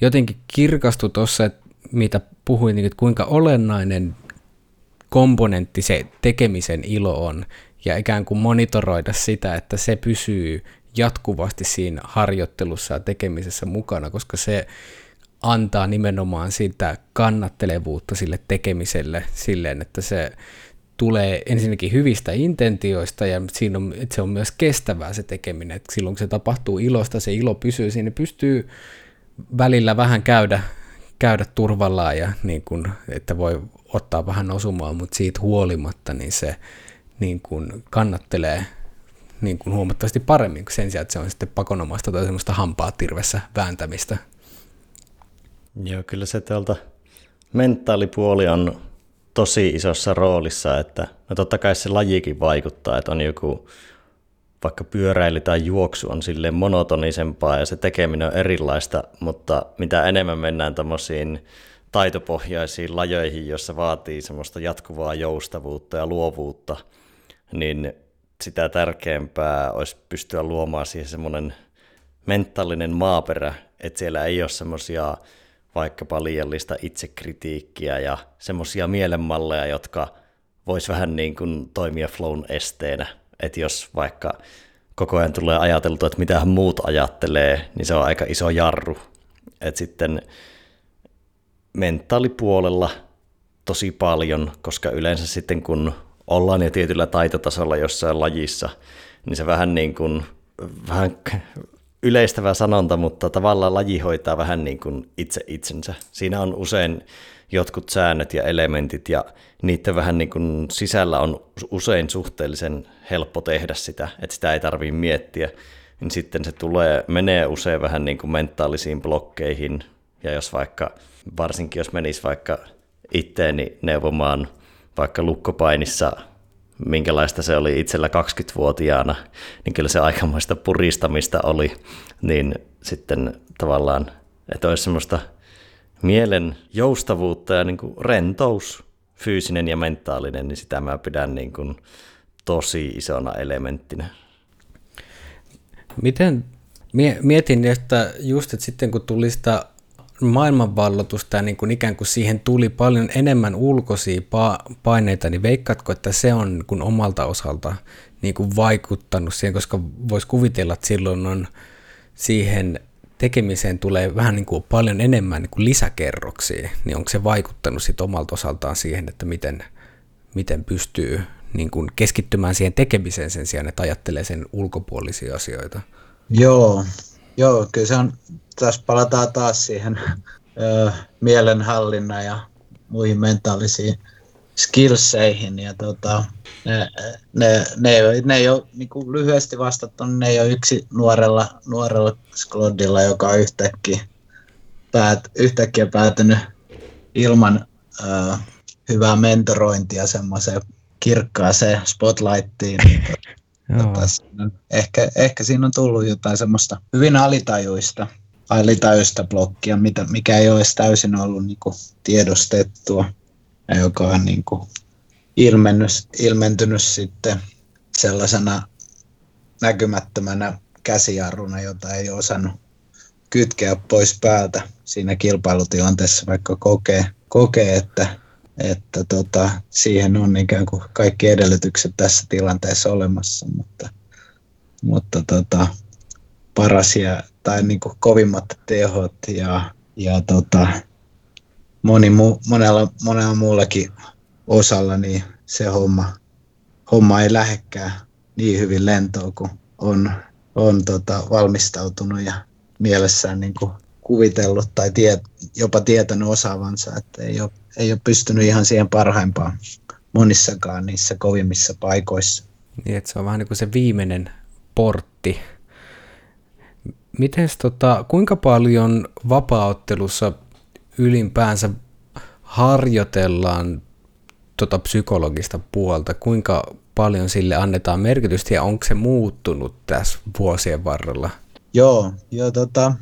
jotenkin kirkastui tuossa, että mitä puhuin, että kuinka olennainen komponentti se tekemisen ilo on ja ikään kuin monitoroida sitä, että se pysyy jatkuvasti siinä harjoittelussa ja tekemisessä mukana, koska se antaa nimenomaan sitä kannattelevuutta sille tekemiselle silleen, että se tulee ensinnäkin hyvistä intentioista ja siinä on, että se on myös kestävää se tekeminen, että silloin kun se tapahtuu ilosta, se ilo pysyy siinä, pystyy välillä vähän käydä, käydä turvallaan ja niin kuin, että voi ottaa vähän osumaan, mutta siitä huolimatta niin se niin kuin kannattelee niin kuin huomattavasti paremmin kuin sen sijaan, että se on sitten pakonomaista tai semmoista hampaa tirvessä vääntämistä. Joo, kyllä se tuolta mentaalipuoli on tosi isossa roolissa, että no totta kai se lajikin vaikuttaa, että on joku vaikka pyöräily tai juoksu on sille monotonisempaa ja se tekeminen on erilaista, mutta mitä enemmän mennään tämmöisiin taitopohjaisiin lajoihin, jossa vaatii semmoista jatkuvaa joustavuutta ja luovuutta, niin sitä tärkeämpää olisi pystyä luomaan siihen semmoinen mentaalinen maaperä, että siellä ei ole semmoisia vaikkapa liiallista itsekritiikkiä ja semmoisia mielenmalleja, jotka vois vähän niin kuin toimia flown esteenä. Että jos vaikka koko ajan tulee ajateltu, että mitä muut ajattelee, niin se on aika iso jarru. Että sitten mentaalipuolella tosi paljon, koska yleensä sitten kun ollaan jo tietyllä taitotasolla jossain lajissa, niin se vähän niin kuin, vähän yleistävä sanonta, mutta tavallaan laji hoitaa vähän niin kuin itse itsensä. Siinä on usein jotkut säännöt ja elementit ja niiden vähän niin kuin sisällä on usein suhteellisen helppo tehdä sitä, että sitä ei tarvitse miettiä, niin sitten se tulee, menee usein vähän niin kuin mentaalisiin blokkeihin ja jos vaikka, varsinkin jos menisi vaikka itteeni neuvomaan vaikka lukkopainissa minkälaista se oli itsellä 20-vuotiaana, niin kyllä se aikamoista puristamista oli, niin sitten tavallaan, että olisi semmoista mielen joustavuutta ja niin kuin rentous, fyysinen ja mentaalinen, niin sitä mä pidän niin kuin tosi isona elementtinä. Miten, mietin, että just että sitten kun tuli sitä maailmanvallotusta ja niin kuin ikään kuin siihen tuli paljon enemmän ulkoisia pa- paineita, niin veikkaatko, että se on niin kuin omalta osalta niin kuin vaikuttanut siihen, koska voisi kuvitella, että silloin on siihen tekemiseen tulee vähän niin kuin paljon enemmän niin kuin lisäkerroksia, niin onko se vaikuttanut sit omalta osaltaan siihen, että miten, miten pystyy niin kuin keskittymään siihen tekemiseen sen sijaan, että ajattelee sen ulkopuolisia asioita? Joo, joo kyllä se on, tässä palataan taas siihen ö, mielenhallinnan ja muihin mentaalisiin skillseihin ja tota, ne, ne, ne, ei, ne ei ole niin kuin lyhyesti vastattu, ne ei ole yksi nuorella, nuorella sklodilla, joka on yhtäkkiä, päät, yhtäkkiä päätynyt ilman ö, hyvää mentorointia semmoiseen kirkkaaseen spotlightiin. Niin tota, ehkä, ehkä siinä on tullut jotain semmoista hyvin alitajuista, alitajuista blokkia, mitä, mikä ei ole edes täysin ollut niin kuin, tiedostettua ja joka on niin kuin, ilmennyt, ilmentynyt sitten sellaisena näkymättömänä käsijarruna, jota ei osannut kytkeä pois päältä siinä kilpailutilanteessa, vaikka kokee, kokee että että tota, siihen on ikään kuin kaikki edellytykset tässä tilanteessa olemassa, mutta, mutta tota, paras ja, tai niin kuin kovimmat tehot ja, ja tota, moni mu, monella, monella muullakin osalla niin se homma, homma ei lähekkää niin hyvin lentoon kuin on, on tota, valmistautunut ja mielessään niin kuin kuvitellut tai tie, jopa tietänyt osaavansa, että ei ole, ei ole pystynyt ihan siihen parhaimpaan monissakaan niissä kovimmissa paikoissa. Niin, että se on vähän niin kuin se viimeinen portti. Mites tota, kuinka paljon vapaaottelussa ylimpäänsä harjoitellaan tota psykologista puolta, kuinka paljon sille annetaan merkitystä ja onko se muuttunut tässä vuosien varrella? Joo, joo tota,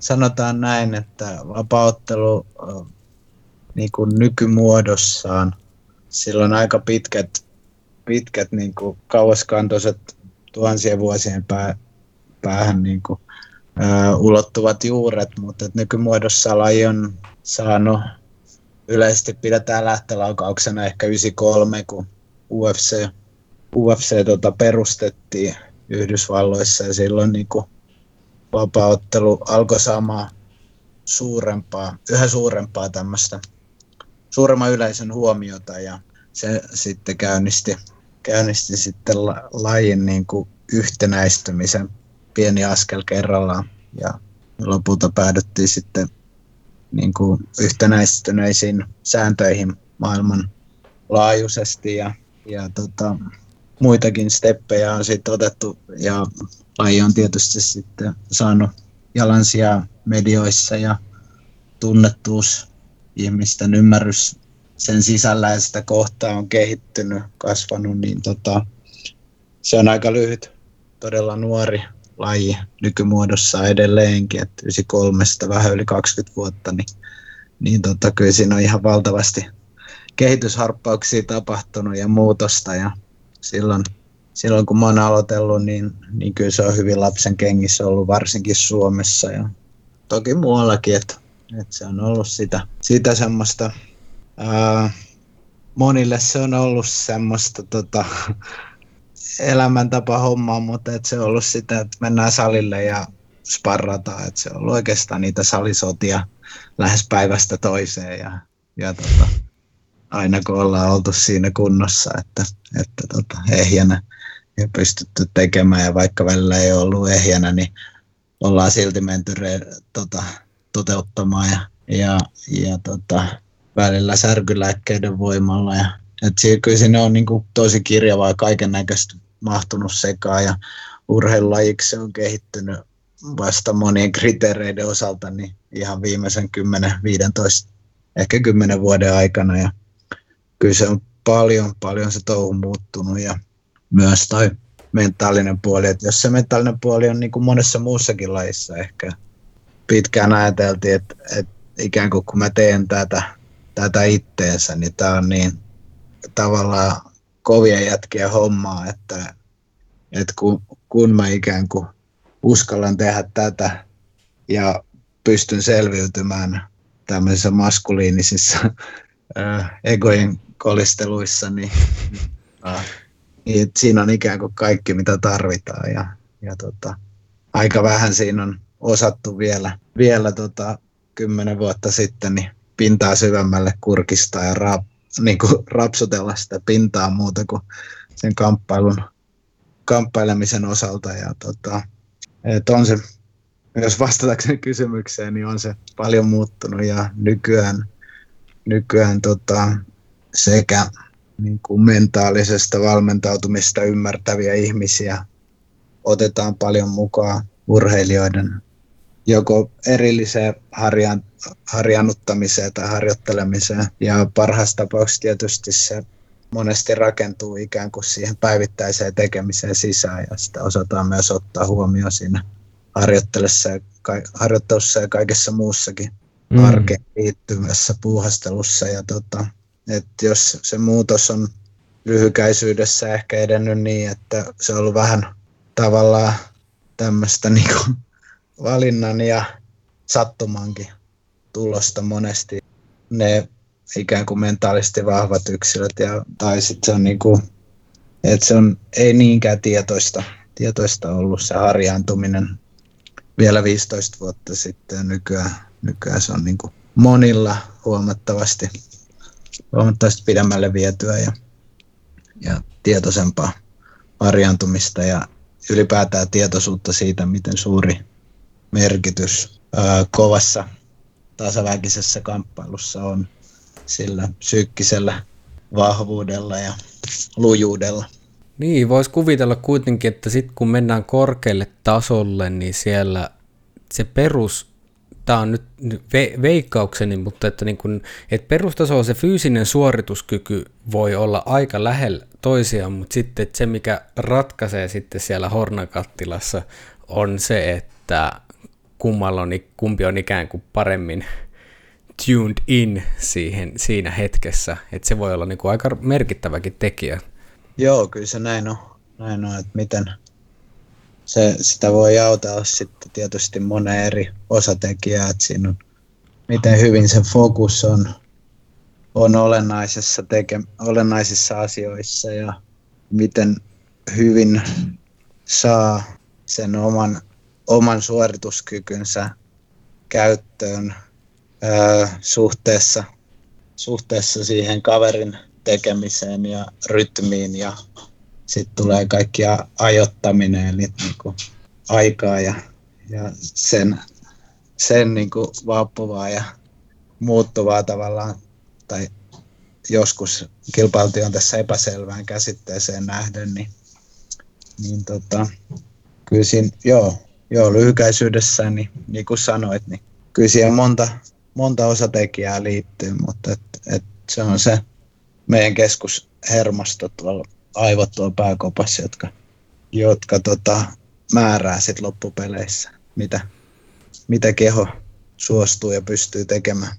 sanotaan näin, että vapauttelu niin kuin nykymuodossaan, sillä on aika pitkät, pitkät niin kuin kauaskantoiset tuhansien vuosien pää, päähän niin kuin, ää, ulottuvat juuret, mutta nykymuodossa laji on saanut yleisesti pidetään lähtölaukauksena ehkä 93, kun UFC, UFC tota, perustettiin Yhdysvalloissa ja silloin niin kuin, vapaaottelu alkoi saamaan suurempaa, yhä suurempaa tämmöistä suuremman yleisön huomiota ja se sitten käynnisti, käynnisti sitten la, lajin niin kuin yhtenäistymisen pieni askel kerrallaan. Ja lopulta päädyttiin sitten niin kuin yhtenäistyneisiin sääntöihin maailman laajuisesti. Ja, ja tota, muitakin steppejä on sitten otettu. Ja laji on tietysti sitten saanut jalansia medioissa ja tunnettuus, ihmisten ymmärrys sen sisällä ja sitä kohtaa on kehittynyt, kasvanut, niin tota, se on aika lyhyt, todella nuori laji nykymuodossa edelleenkin, että 93 vähän yli 20 vuotta, niin, niin tota, kyllä siinä on ihan valtavasti kehitysharppauksia tapahtunut ja muutosta ja silloin silloin kun mä oon aloitellut, niin, niin kyllä se on hyvin lapsen kengissä ollut, varsinkin Suomessa ja toki muuallakin, että, että se on ollut sitä, sitä semmoista, ää, monille se on ollut semmoista tota, elämäntapa hommaa, mutta että se on ollut sitä, että mennään salille ja sparrataan, että se on ollut oikeastaan niitä salisotia lähes päivästä toiseen ja, ja tota, aina kun ollaan oltu siinä kunnossa, että, että tota, ehjänä, ja pystytty tekemään ja vaikka välillä ei ollut ehjänä, niin ollaan silti menty re, tota, toteuttamaan ja, ja, ja tota, välillä särkylääkkeiden voimalla. Ja, et kyllä sinne on niin kuin, tosi kirjavaa kaiken näköistä mahtunut sekaan ja urheilulajiksi se on kehittynyt vasta monien kriteereiden osalta niin ihan viimeisen 10, 15, ehkä 10 vuoden aikana. Ja kyllä se on paljon, paljon se touhu muuttunut ja myös toi mentaalinen puoli, että jos se mentaalinen puoli on niin kuin monessa muussakin lajissa ehkä pitkään ajateltiin, että, että ikään kuin kun mä teen tätä, tätä itteensä, niin tämä on niin tavallaan kovia jätkiä hommaa, että, että kun, kun mä ikään kuin uskallan tehdä tätä ja pystyn selviytymään tämmöisissä maskuliinisissa äh, egojen kolisteluissa, niin, äh, niin siinä on ikään kuin kaikki, mitä tarvitaan. Ja, ja tota, aika vähän siinä on osattu vielä, vielä tota, kymmenen vuotta sitten niin pintaa syvemmälle kurkistaa ja rap, niin kuin rapsutella sitä pintaa muuta kuin sen kamppailun, kamppailemisen osalta. Ja tota, et on se, jos vastatakseni kysymykseen, niin on se paljon muuttunut ja nykyään, nykyään tota, sekä niin kuin mentaalisesta valmentautumista ymmärtäviä ihmisiä otetaan paljon mukaan urheilijoiden joko erilliseen harjan, harjannuttamiseen tai harjoittelemiseen. Ja parhaassa tapauksessa tietysti se monesti rakentuu ikään kuin siihen päivittäiseen tekemiseen sisään ja sitä osataan myös ottaa huomioon siinä harjoittelussa ja, harjoittelussa ja kaikessa muussakin mm. arkeen liittyvässä puuhastelussa. Ja tota, että jos se muutos on lyhykäisyydessä ehkä edennyt niin, että se on ollut vähän tavallaan tämmöistä niin valinnan ja sattumankin tulosta monesti. Ne ikään kuin mentaalisesti vahvat yksilöt ja, tai sitten se on niin kuin, että se on ei niinkään tietoista, tietoista ollut se harjaantuminen vielä 15 vuotta sitten nykyään, nykyään se on niin kuin monilla huomattavasti, huomattavasti pidemmälle vietyä ja, ja tietoisempaa harjaantumista ja ylipäätään tietoisuutta siitä, miten suuri merkitys ää, kovassa tasaväkisessä kamppailussa on sillä psyykkisellä vahvuudella ja lujuudella. Niin, voisi kuvitella kuitenkin, että sitten kun mennään korkealle tasolle, niin siellä se perus, tämä on nyt ve, veikkaukseni, mutta että, niin kun, että perustaso se fyysinen suorituskyky voi olla aika lähellä toisiaan, mutta sitten että se, mikä ratkaisee sitten siellä hornakattilassa, on se, että kummalla on, kumpi on ikään kuin paremmin tuned in siihen, siinä hetkessä, että se voi olla niin kuin aika merkittäväkin tekijä. Joo, kyllä se näin on, näin on että miten se, sitä voi jautella sitten tietysti monen eri osatekijää, että siinä on, miten hyvin se fokus on, on olennaisessa teke, olennaisissa asioissa ja miten hyvin saa sen oman oman suorituskykynsä käyttöön ää, suhteessa, suhteessa siihen kaverin tekemiseen ja rytmiin ja sitten tulee kaikki ajoittaminen eli niinku aikaa ja, ja sen, sen niinku vaappuvaa ja muuttuvaa tavallaan tai joskus kilpailtiin tässä epäselvään käsitteeseen nähden, niin, niin tota, kyllä siinä, joo, joo, lyhykäisyydessään, niin, niin kuin sanoit, niin kyllä siihen monta, monta osatekijää liittyy, mutta et, et se on se meidän keskushermosto tuolla aivot tuolla pääkopassa, jotka, jotka tota, määrää sit loppupeleissä, mitä, mitä keho suostuu ja pystyy tekemään.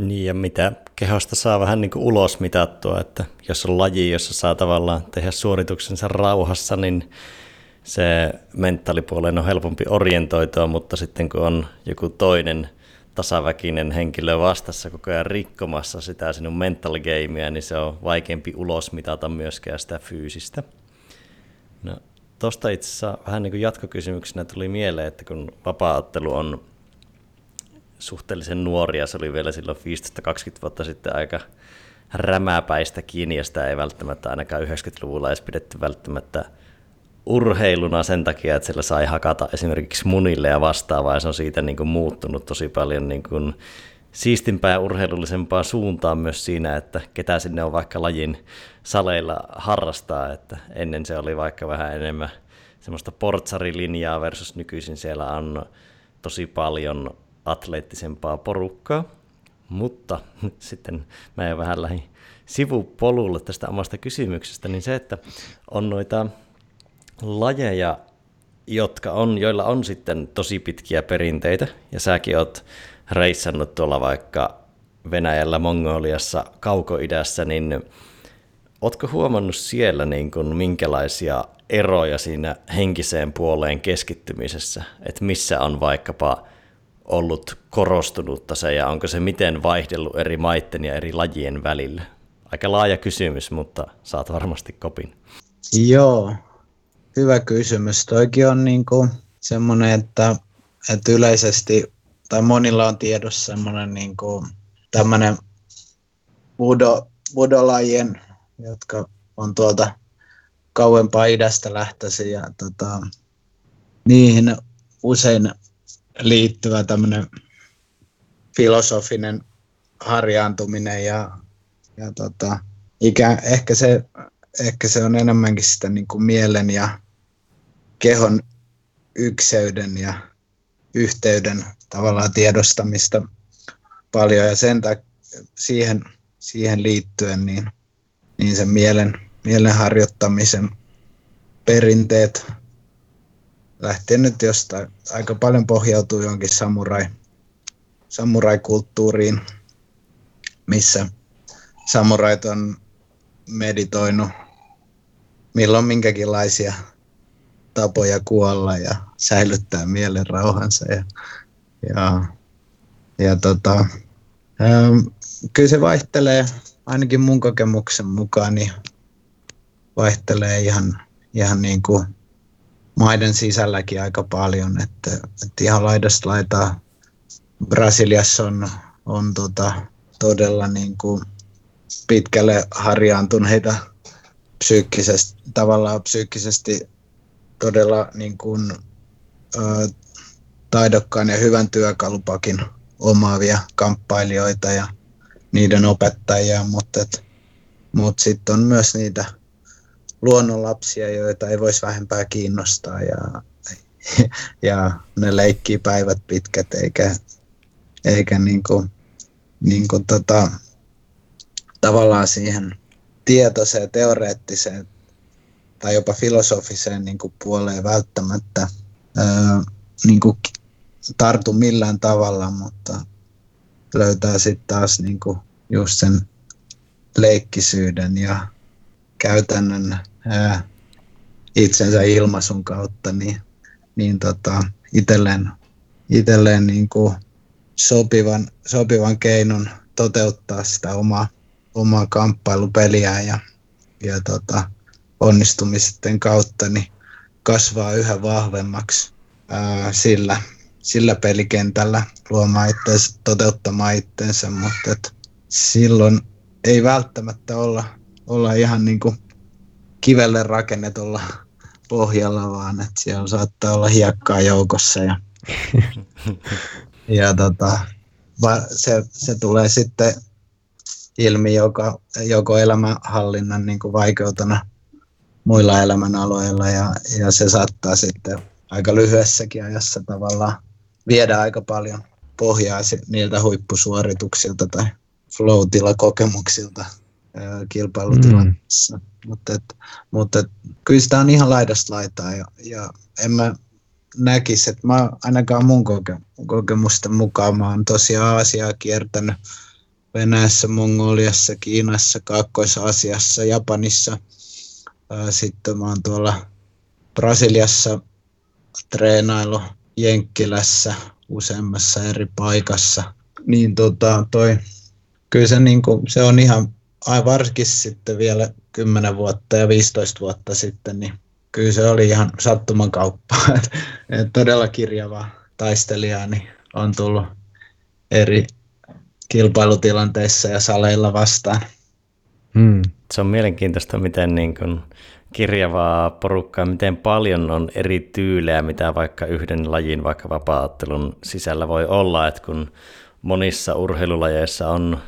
Niin ja mitä kehosta saa vähän niin kuin ulos mitattua, että jos on laji, jossa saa tavallaan tehdä suorituksensa rauhassa, niin se mentaalipuoleen on helpompi orientoitua, mutta sitten kun on joku toinen tasaväkinen henkilö vastassa koko ajan rikkomassa sitä sinun mentaligameä, niin se on vaikeampi ulos mitata myöskään sitä fyysistä. No, Tuosta itse asiassa vähän niin kuin jatkokysymyksenä tuli mieleen, että kun vapaaottelu on suhteellisen nuoria, se oli vielä silloin 15-20 vuotta sitten aika rämäpäistä kiinni, ja sitä ei välttämättä ainakaan 90-luvulla edes pidetty välttämättä urheiluna sen takia, että sillä sai hakata esimerkiksi munille ja vastaavaa, ja se on siitä niin kuin muuttunut tosi paljon niin kuin siistimpää ja urheilullisempaa suuntaan myös siinä, että ketä sinne on vaikka lajin saleilla harrastaa, että ennen se oli vaikka vähän enemmän semmoista portsarilinjaa versus nykyisin siellä on tosi paljon atleettisempaa porukkaa. Mutta sitten mä en vähän lähin sivupolulle tästä omasta kysymyksestä, niin se, että on noita lajeja, jotka on, joilla on sitten tosi pitkiä perinteitä, ja säkin oot reissannut tuolla vaikka Venäjällä, Mongoliassa, Kaukoidässä, niin Oletko huomannut siellä niin kuin minkälaisia eroja siinä henkiseen puoleen keskittymisessä, että missä on vaikkapa ollut korostunutta se ja onko se miten vaihdellut eri maitten ja eri lajien välillä? Aika laaja kysymys, mutta saat varmasti kopin. Joo, hyvä kysymys. Toikin on niin semmoinen, että, että yleisesti tai monilla on tiedossa semmoinen niin tämmöinen budo, budolajien jotka on tuolta kauempaa idästä lähtöisin ja tota, niihin usein liittyvä tämmöinen filosofinen harjaantuminen ja, ja tota, ikä, ehkä, se, ehkä se on enemmänkin sitä niin kuin mielen ja kehon ykseyden ja yhteyden tavallaan tiedostamista paljon. Ja sen takia siihen, siihen liittyen niin niin sen mielen, mielen harjoittamisen perinteet lähtien nyt jostain, aika paljon pohjautuu jonkin samurai, samuraikulttuuriin, missä samurait on meditoinut milloin minkäkinlaisia tapoja kuolla ja säilyttää mielen rauhansa. Ja, ja, ja tota, ähm, kyllä se vaihtelee ainakin mun kokemuksen mukaan niin vaihtelee ihan, ihan niin kuin maiden sisälläkin aika paljon, että, että ihan laidasta laitaa Brasiliassa on, on tota, todella niin kuin pitkälle harjaantuneita psyykkisesti, tavallaan psyykkisesti todella niin kuin, ö, taidokkaan ja hyvän työkalupakin omaavia kamppailijoita ja niiden opettajia, mutta, mutta sitten on myös niitä luonnonlapsia, joita ei voisi vähempää kiinnostaa ja, ja ne leikkii päivät pitkät eikä, eikä niinku, niinku tota, tavallaan siihen tietoiseen, teoreettiseen tai jopa filosofiseen niin kuin puoleen välttämättä ää, niin kuin tartu millään tavalla, mutta löytää sitten taas niin kuin just sen leikkisyyden ja käytännön ää, itsensä ilmaisun kautta, niin, niin tota, itselleen, itselleen niin kuin sopivan, sopivan keinon toteuttaa sitä omaa, omaa kamppailupeliä ja, ja tota, onnistumisten kautta niin kasvaa yhä vahvemmaksi ää, sillä, sillä pelikentällä luomaan itseensä, toteuttamaan itsensä, mutta et silloin ei välttämättä olla, olla ihan niin kuin kivelle rakennetulla pohjalla, vaan että siellä saattaa olla hiekkaa joukossa ja, ja tota, se, se, tulee sitten ilmi joko, joko elämänhallinnan niin kuin vaikeutena muilla elämänaloilla ja, ja se saattaa sitten aika lyhyessäkin ajassa tavallaan viedä aika paljon pohjaa niiltä huippusuorituksilta tai flow kokemuksilta kilpailutilanteessa. Mm. Mutta, et, mutta et, kyllä sitä on ihan laidasta laitaa ja, ja en mä näkisi, että mä ainakaan mun koke, kokemusten mukaan mä oon tosiaan Aasiaa kiertänyt Venäjässä, Mongoliassa, Kiinassa, Kaakkois-Aasiassa, Japanissa. Sitten mä oon tuolla Brasiliassa treenailu Jenkkilässä useammassa eri paikassa. Niin tota, toi kyllä se, niin kuin, se on ihan, ai varsinkin sitten vielä 10 vuotta ja 15 vuotta sitten, niin kyllä se oli ihan sattuman kauppa. todella kirjava taistelija niin on tullut eri kilpailutilanteissa ja saleilla vastaan. Hmm. Se on mielenkiintoista, miten niin kuin kirjavaa porukkaa, miten paljon on eri tyylejä, mitä vaikka yhden lajin, vaikka vapaattelun sisällä voi olla, että kun monissa urheilulajeissa on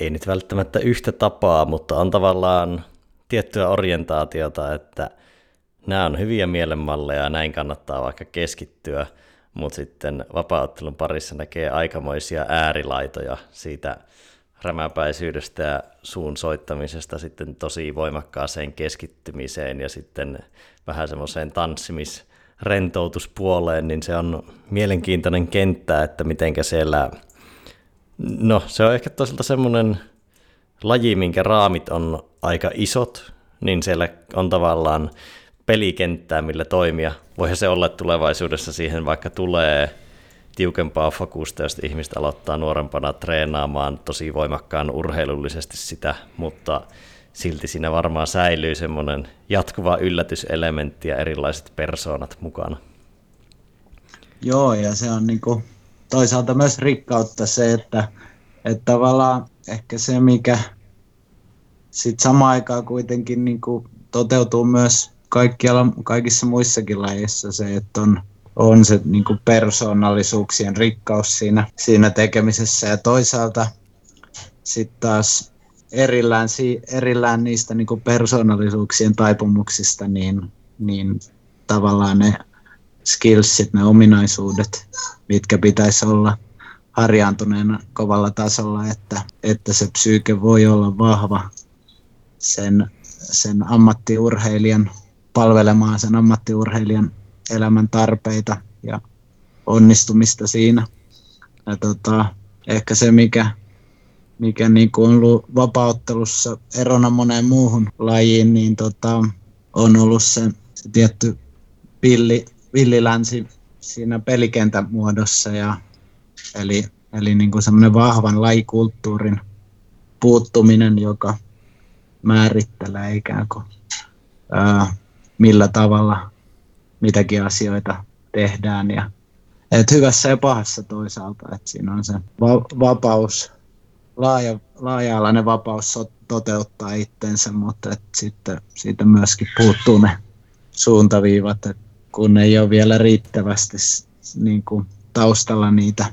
ei nyt välttämättä yhtä tapaa, mutta on tavallaan tiettyä orientaatiota, että nämä on hyviä mielenmalleja ja näin kannattaa vaikka keskittyä, mutta sitten vapauttelun parissa näkee aikamoisia äärilaitoja siitä rämäpäisyydestä ja suun soittamisesta sitten tosi voimakkaaseen keskittymiseen ja sitten vähän semmoiseen tanssimis rentoutuspuoleen, niin se on mielenkiintoinen kenttä, että mitenkä siellä, no se on ehkä toisaalta semmoinen laji, minkä raamit on aika isot, niin siellä on tavallaan pelikenttää, millä toimia. Voihan se olla tulevaisuudessa siihen, vaikka tulee tiukempaa fokusta, jos ihmiset aloittaa nuorempana treenaamaan tosi voimakkaan urheilullisesti sitä, mutta silti siinä varmaan säilyy semmoinen jatkuva yllätyselementti ja erilaiset persoonat mukana. Joo, ja se on niinku toisaalta myös rikkautta se, että, että tavallaan ehkä se, mikä sitten samaan aikaan kuitenkin niinku toteutuu myös kaikkialla, kaikissa muissakin lajeissa se, että on, on se niinku persoonallisuuksien rikkaus siinä, siinä tekemisessä. Ja toisaalta sitten taas erillään, erillään niistä niin kuin persoonallisuuksien taipumuksista, niin, niin tavallaan ne skillsit, ne ominaisuudet, mitkä pitäisi olla harjaantuneena kovalla tasolla, että, että se psyyke voi olla vahva sen, sen ammattiurheilijan palvelemaan sen ammattiurheilijan elämän tarpeita ja onnistumista siinä. Ja tota, ehkä se, mikä, mikä niin kuin on ollut vapauttelussa erona moneen muuhun lajiin, niin tota, on ollut se, se tietty villi, villilänsi siinä pelikentän muodossa. Ja, eli eli niin kuin semmoinen vahvan lajikulttuurin puuttuminen, joka määrittelee ikään kuin ää, millä tavalla mitäkin asioita tehdään. Ja, et hyvässä ja pahassa toisaalta, että siinä on se va- vapaus laaja, laaja-alainen vapaus toteuttaa itsensä, mutta et sitten siitä myöskin puuttuu ne suuntaviivat, kun ei ole vielä riittävästi niin kuin taustalla niitä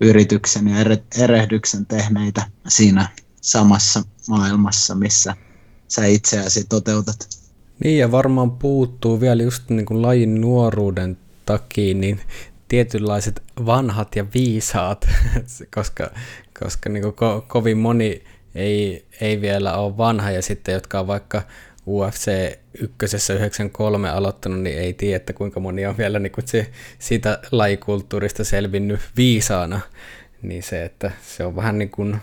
yrityksen ja erehdyksen tehneitä siinä samassa maailmassa, missä sä itseäsi toteutat. Niin ja varmaan puuttuu vielä just niin kuin lajin nuoruuden takia niin tietynlaiset vanhat ja viisaat, koska, koska niin ko- kovin moni ei, ei vielä ole vanha ja sitten jotka on vaikka UFC 1 93 aloittanut, niin ei tiedä, että kuinka moni on vielä niin kuin se, siitä lajikulttuurista selvinnyt viisaana. Niin se, että se on vähän niin kuin,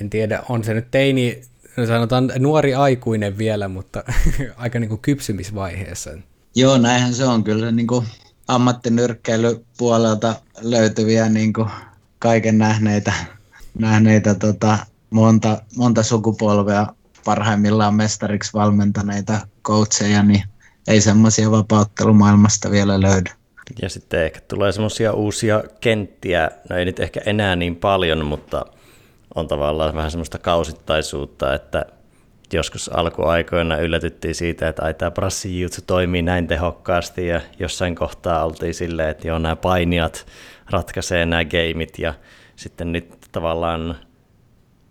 en tiedä, on se nyt teini, sanotaan nuori aikuinen vielä, mutta aika niin kuin kypsymisvaiheessa. Joo, näinhän se on kyllä niin kuin ammattinyrkkeilypuolelta löytyviä niin kuin kaiken nähneitä, nähneitä tota, monta, monta sukupolvea parhaimmillaan mestariksi valmentaneita coacheja, niin ei semmoisia vapauttelumaailmasta vielä löydy. Ja sitten ehkä tulee semmoisia uusia kenttiä, no ei nyt ehkä enää niin paljon, mutta on tavallaan vähän semmoista kausittaisuutta, että joskus alkuaikoina yllätyttiin siitä, että ai tämä brassijutsu toimii näin tehokkaasti ja jossain kohtaa oltiin silleen, että joo nämä painijat ratkaisee nämä gameit ja sitten nyt tavallaan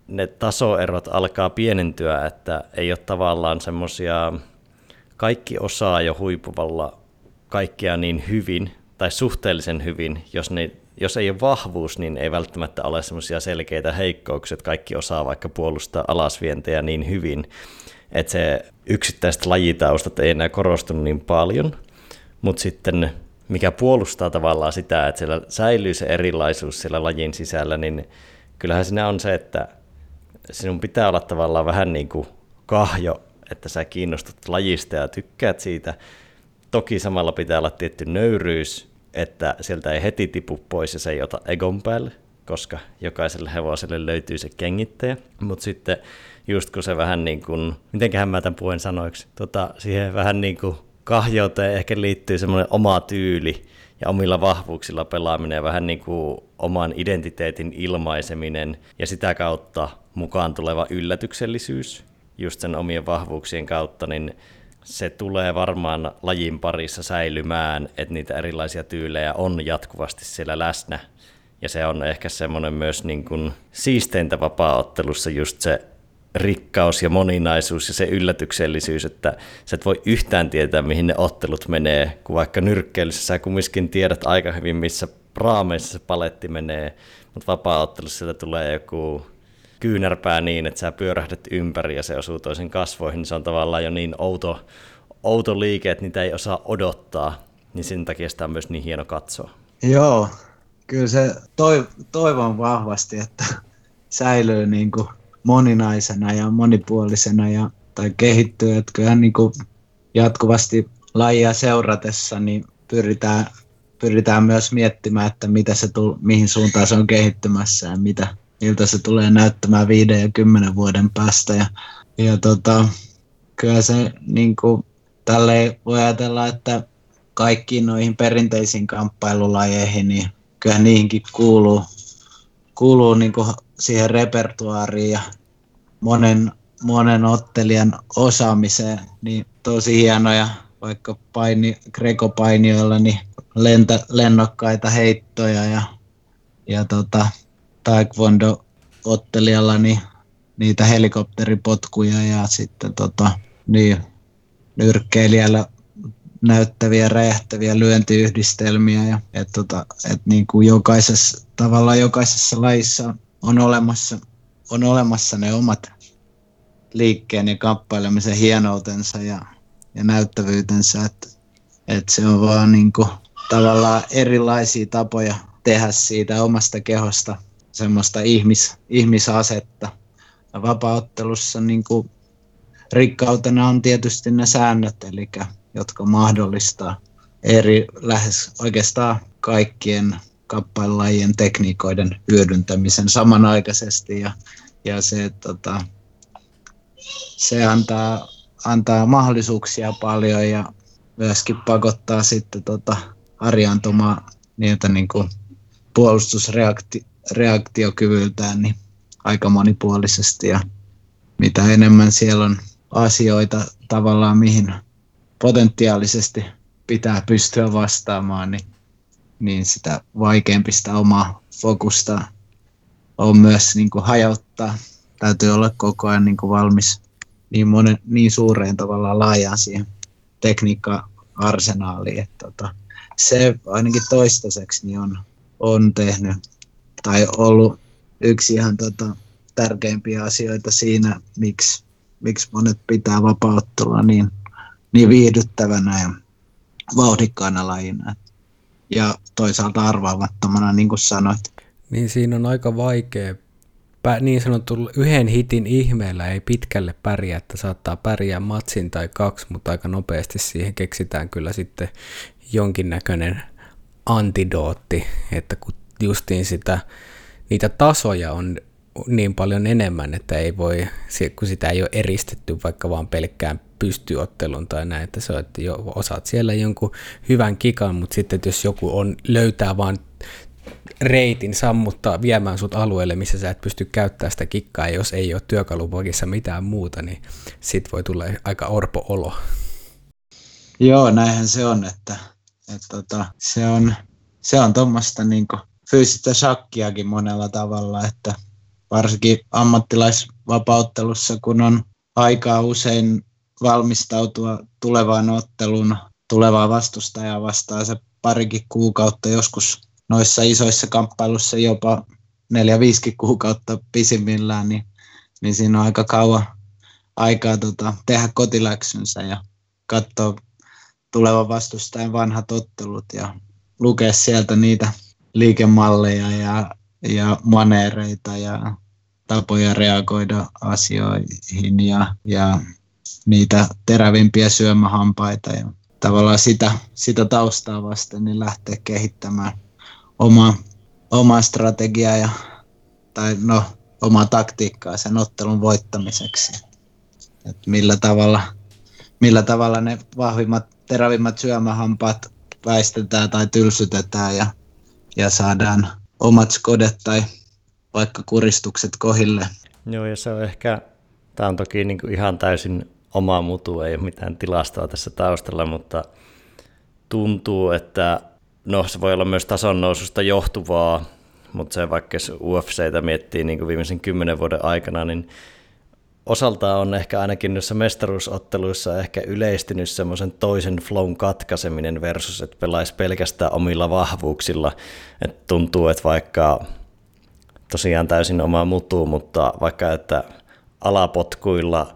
ne tasoerot alkaa pienentyä, että ei ole tavallaan semmoisia, kaikki osaa jo huipuvalla kaikkea niin hyvin tai suhteellisen hyvin, jos ne jos ei ole vahvuus, niin ei välttämättä ole semmoisia selkeitä heikkouksia, että kaikki osaa vaikka puolustaa alasvientejä niin hyvin, että se yksittäiset lajitaustat ei enää korostunut niin paljon, mutta sitten mikä puolustaa tavallaan sitä, että siellä säilyy se erilaisuus siellä lajin sisällä, niin kyllähän siinä on se, että sinun pitää olla tavallaan vähän niin kuin kahjo, että sä kiinnostut lajista ja tykkäät siitä. Toki samalla pitää olla tietty nöyryys, että sieltä ei heti tipu pois ja se ei ota egon päälle, koska jokaiselle hevoselle löytyy se kengittäjä. Mutta sitten just kun se vähän niin kuin, mitenköhän mä tämän puheen sanoiksi, tota, siihen vähän niin kuin kahjouteen ehkä liittyy semmoinen oma tyyli ja omilla vahvuuksilla pelaaminen ja vähän niin kuin oman identiteetin ilmaiseminen ja sitä kautta mukaan tuleva yllätyksellisyys just sen omien vahvuuksien kautta, niin se tulee varmaan lajin parissa säilymään, että niitä erilaisia tyylejä on jatkuvasti siellä läsnä. Ja se on ehkä semmoinen myös niin kuin siisteintä vapaaottelussa just se rikkaus ja moninaisuus ja se yllätyksellisyys, että sä et voi yhtään tietää, mihin ne ottelut menee, kun vaikka nyrkkeilyssä sä kumminkin tiedät aika hyvin, missä raameissa se paletti menee, mutta vapaa-ottelussa sieltä tulee joku kyynärpää niin, että sä pyörähdät ympäri ja se osuu toisen kasvoihin, niin se on tavallaan jo niin outo, outo liike, että niitä ei osaa odottaa, niin sen takia sitä on myös niin hieno katsoa. Joo, kyllä se toivon vahvasti, että säilyy niin kuin moninaisena ja monipuolisena ja, tai kehittyy, että kyllähän niin kuin jatkuvasti lajia seuratessa niin pyritään, pyritään myös miettimään, että mitä se tul, mihin suuntaan se on kehittymässä ja mitä, miltä se tulee näyttämään viiden ja kymmenen vuoden päästä. Ja, ja tota, kyllä se niin kuin, tälleen voi ajatella, että kaikkiin noihin perinteisiin kamppailulajeihin, niin kyllä niihinkin kuuluu, kuuluu niin kuin siihen repertuaariin ja monen, monen ottelijan osaamiseen, niin tosi hienoja vaikka paini, Greco-painijoilla niin lentä, lennokkaita heittoja ja, ja tota, Taekwondo-ottelijalla niin niitä helikopteripotkuja ja sitten tota, niin, nyrkkeilijällä näyttäviä, räjähtäviä lyöntiyhdistelmiä. Ja, et, tota, et niin kuin jokaisessa, tavallaan jokaisessa lajissa on olemassa, on olemassa ne omat liikkeen ja kamppailemisen hienoutensa ja, ja näyttävyytensä. Että et se on vaan niin kuin, tavallaan erilaisia tapoja tehdä siitä omasta kehosta semmoista ihmis, ihmisasetta. Ja vapauttelussa niin kuin, rikkautena on tietysti ne säännöt, eli jotka mahdollistaa eri lähes oikeastaan kaikkien kappalajien tekniikoiden hyödyntämisen samanaikaisesti ja, ja se, tota, se antaa, antaa mahdollisuuksia paljon ja myöskin pakottaa sitten tota, harjaantumaan niiltä niin kuin puolustusreaktiokyvyltään niin aika monipuolisesti ja mitä enemmän siellä on asioita tavallaan mihin potentiaalisesti pitää pystyä vastaamaan, niin, niin sitä vaikeampi sitä omaa fokusta on myös niin kuin hajauttaa. Täytyy olla koko ajan niin kuin valmis niin, monen, niin suureen tavallaan laajaan siihen tekniikka-arsenaaliin. Että tota, se ainakin toistaiseksi niin on, on tehnyt tai ollut yksi ihan tota, tärkeimpiä asioita siinä, miksi, miksi monet pitää vapauttelua niin niin viihdyttävänä ja vauhdikkaana lajina. Ja toisaalta arvaamattomana, niin kuin sanoit. Niin siinä on aika vaikea niin sanottu yhden hitin ihmeellä ei pitkälle pärjää, että saattaa pärjää matsin tai kaksi, mutta aika nopeasti siihen keksitään kyllä sitten jonkinnäköinen antidootti, että kun justiin sitä, niitä tasoja on niin paljon enemmän, että ei voi, kun sitä ei ole eristetty vaikka vaan pelkkään pystyottelun tai näin, että se on, että jo, osaat siellä jonkun hyvän kikan, mutta sitten että jos joku on, löytää vaan reitin sammuttaa viemään sut alueelle, missä sä et pysty käyttämään sitä kikkaa, ja jos ei ole työkalupakissa mitään muuta, niin sit voi tulla aika orpo olo. Joo, näinhän se on, että, että tota, se on, se on tuommoista niin fyysistä shakkiakin monella tavalla, että varsinkin ammattilaisvapauttelussa, kun on aikaa usein valmistautua tulevaan otteluun tulevaa vastustajaa vastaan se parikin kuukautta, joskus noissa isoissa kamppailussa jopa neljä viisikin kuukautta pisimmillään, niin, niin siinä on aika kauan aikaa tota, tehdä kotiläksynsä ja katsoa tulevan vastustajan vanhat ottelut ja lukea sieltä niitä liikemalleja ja, ja maneereita ja tapoja reagoida asioihin ja, ja niitä terävimpiä syömähampaita ja tavallaan sitä, sitä taustaa vasten niin lähteä kehittämään omaa, omaa strategiaa ja, tai no, omaa taktiikkaa sen ottelun voittamiseksi. Et millä, tavalla, millä tavalla ne vahvimmat, terävimmät syömähampaat väistetään tai tylsytetään ja, ja saadaan omat skodet tai vaikka kuristukset kohille. Joo, ja se on ehkä, tämä on toki niin kuin ihan täysin oma mutu, ei ole mitään tilastoa tässä taustalla, mutta tuntuu, että no se voi olla myös tason noususta johtuvaa, mutta se vaikka jos UFCtä miettii niin kuin viimeisen kymmenen vuoden aikana, niin osaltaan on ehkä ainakin noissa mestaruusotteluissa ehkä yleistynyt semmoisen toisen flown katkaiseminen versus, että pelaisi pelkästään omilla vahvuuksilla. Että tuntuu, että vaikka tosiaan täysin oma mutu, mutta vaikka että alapotkuilla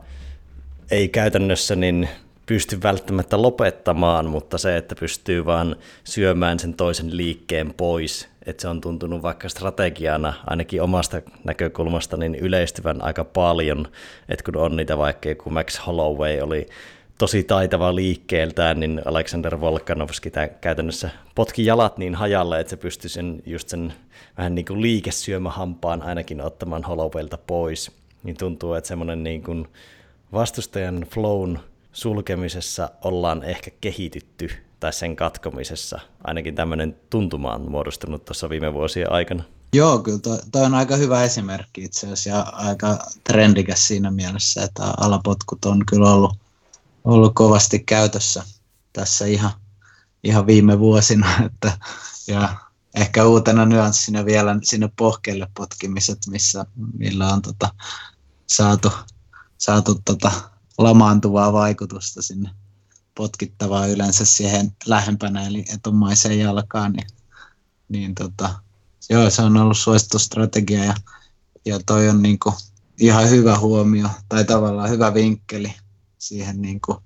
ei käytännössä niin pysty välttämättä lopettamaan, mutta se, että pystyy vaan syömään sen toisen liikkeen pois, että se on tuntunut vaikka strategiana ainakin omasta näkökulmasta niin yleistyvän aika paljon, että kun on niitä vaikka kun Max Holloway oli tosi taitava liikkeeltään, niin Alexander Volkanovski käytännössä potki jalat niin hajalle, että se pystyi sen, just sen vähän niin kuin liikesyömähampaan ainakin ottamaan Hollowaylta pois. Niin tuntuu, että semmoinen niin kuin vastustajan flown sulkemisessa ollaan ehkä kehitytty tai sen katkomisessa. Ainakin tämmöinen tuntuma on muodostunut tuossa viime vuosien aikana. Joo, kyllä toi, toi on aika hyvä esimerkki itse asiassa ja aika trendikäs siinä mielessä, että alapotkut on kyllä ollut, ollut kovasti käytössä tässä ihan, ihan viime vuosina. Että, ja ehkä uutena nyanssina vielä sinne pohkeille potkimiset, missä, millä on tota, saatu, saatu tota, lamaantuvaa vaikutusta sinne potkittavaa yleensä siihen lähempänä eli etumaiseen jalkaan, niin, niin tota, joo, se on ollut suosittu strategia ja, ja toi on niinku ihan hyvä huomio tai tavallaan hyvä vinkkeli siihen, niinku,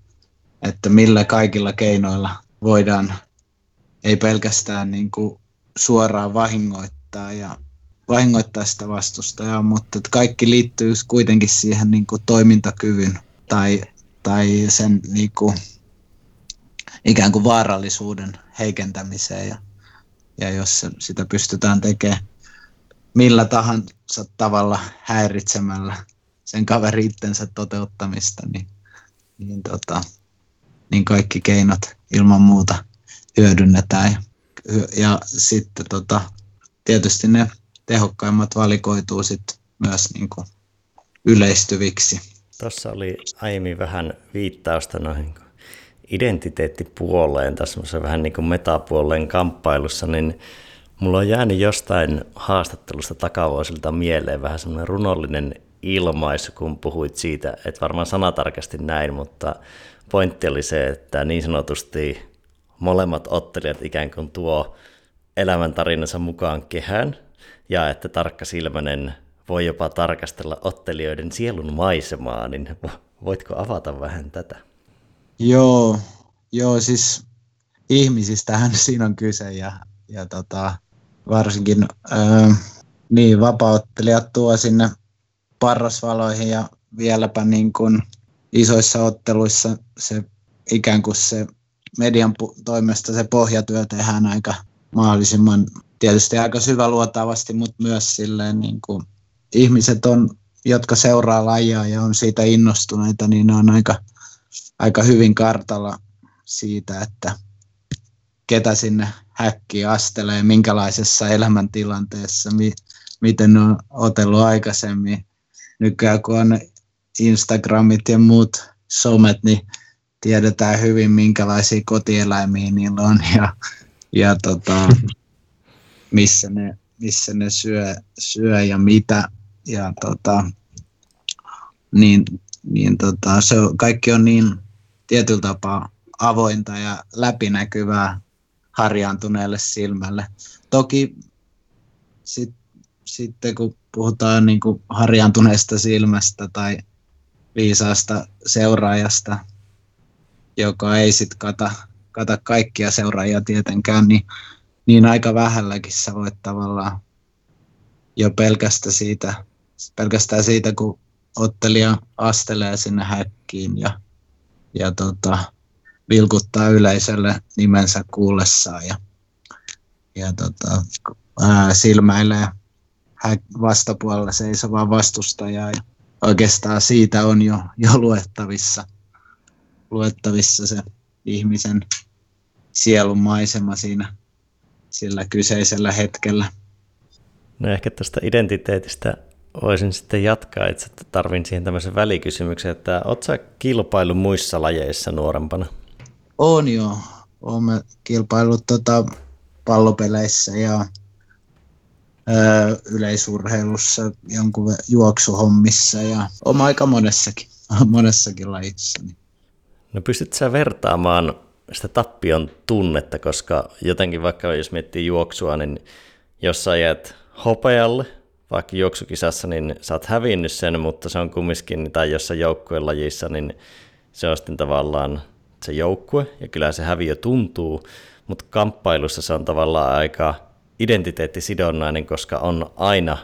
että millä kaikilla keinoilla voidaan ei pelkästään niinku suoraan vahingoittaa ja vahingoittaa sitä vastustajaa, mutta että kaikki liittyy kuitenkin siihen niin kuin toimintakyvyn tai, tai sen niin kuin, ikään kuin vaarallisuuden heikentämiseen ja, ja jos sitä pystytään tekemään millä tahansa tavalla häiritsemällä sen kaveri itsensä toteuttamista, niin, niin, tota, niin kaikki keinot ilman muuta hyödynnetään. Ja, ja sitten tota, tietysti ne tehokkaimmat valikoituu sitten myös niin kuin yleistyviksi. Tuossa oli aiemmin vähän viittausta noihin identiteettipuoleen, tässä vähän niin kuin metapuoleen kamppailussa, niin mulla on jäänyt jostain haastattelusta takavuosilta mieleen vähän semmoinen runollinen ilmaisu, kun puhuit siitä, että varmaan sanatarkasti näin, mutta pointti oli se, että niin sanotusti molemmat ottelijat ikään kuin tuo elämäntarinansa mukaan kehään, ja että tarkka silmänen voi jopa tarkastella ottelijoiden sielun maisemaa, niin voitko avata vähän tätä? Joo, joo siis ihmisistähän siinä on kyse ja, ja tota, varsinkin ää, niin vapauttelijat tuo sinne parrasvaloihin ja vieläpä niin kuin isoissa otteluissa se ikään kuin se median toimesta se pohjatyö tehdään aika mahdollisimman tietysti aika syväluotavasti, mutta myös silleen niin kuin ihmiset on, jotka seuraa lajia ja on siitä innostuneita, niin ne on aika, aika hyvin kartalla siitä, että ketä sinne häkkiin astelee, minkälaisessa elämäntilanteessa, mi, miten ne on otellut aikaisemmin. Nykyään kun on Instagramit ja muut somet, niin tiedetään hyvin, minkälaisia kotieläimiä niillä on ja, ja tota, missä ne, missä ne syö, syö ja mitä. Ja tota, niin, niin tota, se on, kaikki on niin tietyllä tapaa avointa ja läpinäkyvää harjaantuneelle silmälle. Toki sit, sitten kun puhutaan niin kuin harjaantuneesta silmästä tai viisaasta seuraajasta, joka ei sitten kata, kata kaikkia seuraajia tietenkään, niin niin aika vähälläkin sä voit tavallaan jo pelkästään siitä, pelkästään siitä kun ottelija astelee sinne häkkiin ja, ja tota, vilkuttaa yleisölle nimensä kuullessaan ja, ja tota, ää, silmäilee vastapuolella seisovaa vastustajaa ja oikeastaan siitä on jo, jo luettavissa, luettavissa se ihmisen sielun maisema siinä sillä kyseisellä hetkellä. No ehkä tästä identiteetistä voisin sitten jatkaa, että tarvin siihen tämmöisen välikysymyksen, että oletko sä kilpailu muissa lajeissa nuorempana? On joo. Olemme kilpailut tota, pallopeleissä ja yleisurheilussa, jonkun juoksuhommissa ja oma aika monessakin, monessakin lajissa. Niin. No pystytkö sä vertaamaan sitä tappion tunnetta, koska jotenkin vaikka jos miettii juoksua, niin jos sä jäät hopealle, vaikka juoksukisassa, niin sä oot hävinnyt sen, mutta se on kumminkin, tai jossain joukkueen lajissa, niin se on sitten tavallaan se joukkue, ja kyllä se häviö tuntuu, mutta kamppailussa se on tavallaan aika identiteettisidonnainen, koska on aina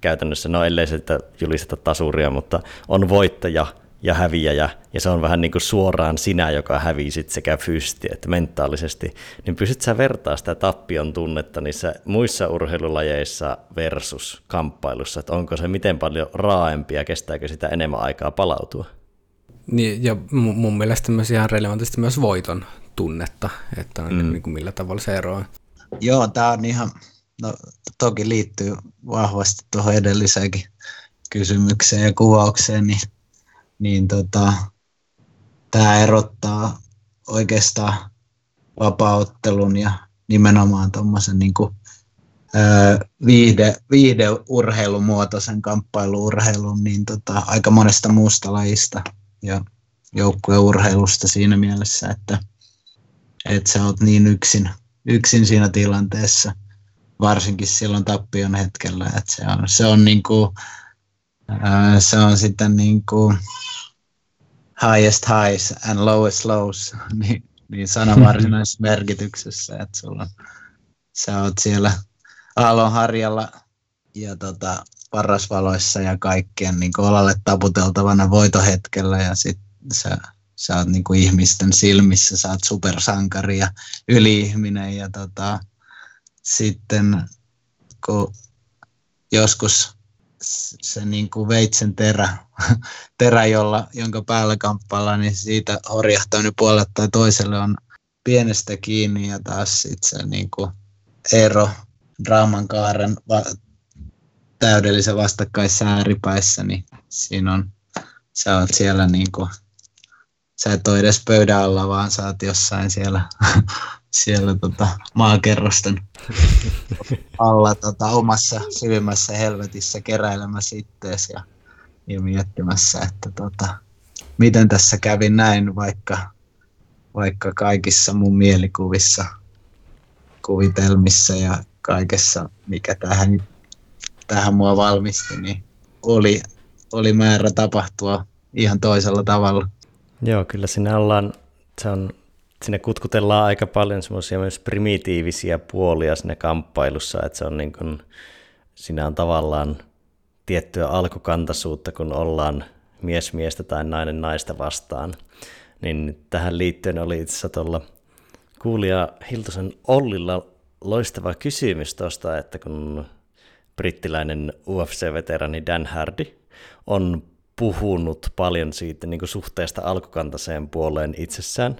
käytännössä, no ellei se julisteta tasuria, mutta on voittaja ja häviäjä, ja se on vähän niin kuin suoraan sinä, joka hävii sit sekä fyysisesti että mentaalisesti, niin pystyt sä vertaa sitä tappion tunnetta niissä muissa urheilulajeissa versus kamppailussa, että onko se miten paljon raaempi ja kestääkö sitä enemmän aikaa palautua? Niin, ja mun mielestä myös ihan relevantisti myös voiton tunnetta, että on mm. niin kuin millä tavalla se eroaa. Joo, tämä on ihan, no toki liittyy vahvasti tuohon edelliseenkin kysymykseen ja kuvaukseen, niin, niin tota, tämä erottaa oikeastaan vapauttelun ja nimenomaan tuommoisen niin viihde, viihdeurheilumuotoisen kamppailuurheilun niin tota, aika monesta muusta lajista ja joukkueurheilusta siinä mielessä, että, että sä oot niin yksin, yksin siinä tilanteessa, varsinkin silloin tappion hetkellä, että se on, se on, niinku, ää, se on sitten niinku highest highs and lowest lows, niin, niin sanan varsinaisessa merkityksessä, että sulla, sä oot siellä aallonharjalla ja tota, parasvaloissa ja kaikkien niin olalle taputeltavana voitohetkellä ja sitten sä, sä oot niin kuin ihmisten silmissä, sä oot supersankari ja yliihminen ja tota, sitten kun joskus se niin kuin veitsen terä, terä jolla, jonka päällä kamppaillaan, niin siitä horjahtaa nyt puolelle tai toiselle on pienestä kiinni ja taas sit se niin kuin ero draaman kaaren va- täydellisen vastakkaissa ääripäissä, niin siinä on, sä oot siellä niin kuin, sä et ole edes pöydän alla, vaan sä oot jossain siellä, siellä tota, maakerrosten alla tota, omassa syvimmässä helvetissä keräilemässä ittees ja, ja miettimässä, että tota, miten tässä kävi näin, vaikka, vaikka kaikissa mun mielikuvissa, kuvitelmissa ja kaikessa, mikä tähän, tähän mua valmisti, niin oli, oli määrä tapahtua ihan toisella tavalla. Joo, kyllä siinä ollaan, se on, sinne kutkutellaan aika paljon semmoisia myös primitiivisiä puolia sinne kamppailussa, että se on niin kuin, siinä on tavallaan tiettyä alkukantaisuutta, kun ollaan mies miestä tai nainen naista vastaan. Niin tähän liittyen oli itse asiassa tuolla kuulija Hiltosen Ollilla loistava kysymys tuosta, että kun brittiläinen UFC-veterani Dan Hardy on puhunut paljon siitä niin kuin suhteesta alkukantaiseen puoleen itsessään.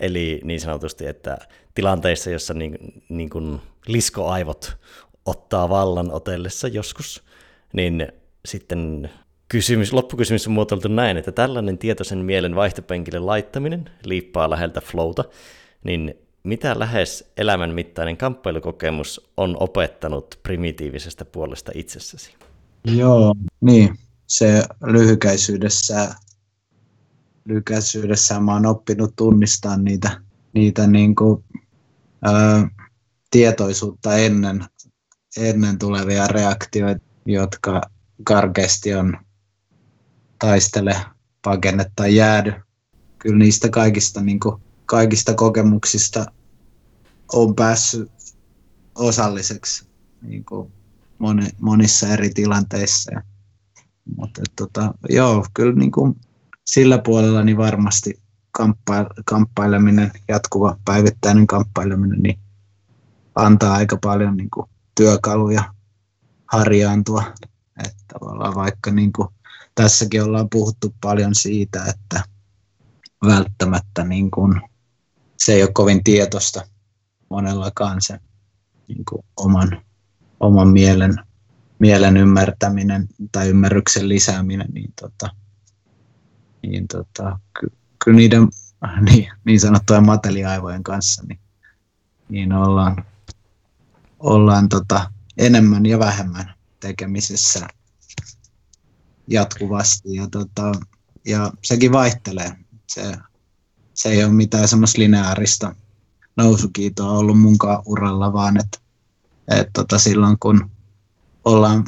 Eli niin sanotusti, että tilanteissa, jossa niin, niin kuin liskoaivot ottaa vallan otellessa joskus, niin sitten kysymys, loppukysymys on muotoiltu näin, että tällainen tietoisen mielen vaihtopenkille laittaminen liippaa läheltä flowta, niin mitä lähes elämän mittainen kamppailukokemus on opettanut primitiivisestä puolesta itsessäsi? Joo, niin se lyhykäisyydessä, lyhykäisyydessä mä oon oppinut tunnistaa niitä, niitä niin kuin, ä, tietoisuutta ennen, ennen tulevia reaktioita, jotka karkeasti on taistele, pakenne tai jäädy. Kyllä niistä kaikista, niin kuin, kaikista kokemuksista on päässyt osalliseksi niin kuin monissa eri tilanteissa. Mutta tota, joo, kyllä niin kuin sillä puolella niin varmasti kamppaileminen, jatkuva päivittäinen kamppaileminen, niin antaa aika paljon niin kuin työkaluja harjaantua. Että tavallaan vaikka niin kuin tässäkin ollaan puhuttu paljon siitä, että välttämättä niin kuin se ei ole kovin tietoista monellakaan se niin kuin oman, oman mielen mielen ymmärtäminen tai ymmärryksen lisääminen, niin, tota, niin tota, ky, kyllä niiden niin, niin sanottujen mateliaivojen kanssa niin, niin ollaan, ollaan tota, enemmän ja vähemmän tekemisissä jatkuvasti. Ja, tota, ja sekin vaihtelee. Se, se ei ole mitään semmoista lineaarista nousukiitoa ollut munkaan uralla, vaan että et tota, silloin kun ollaan,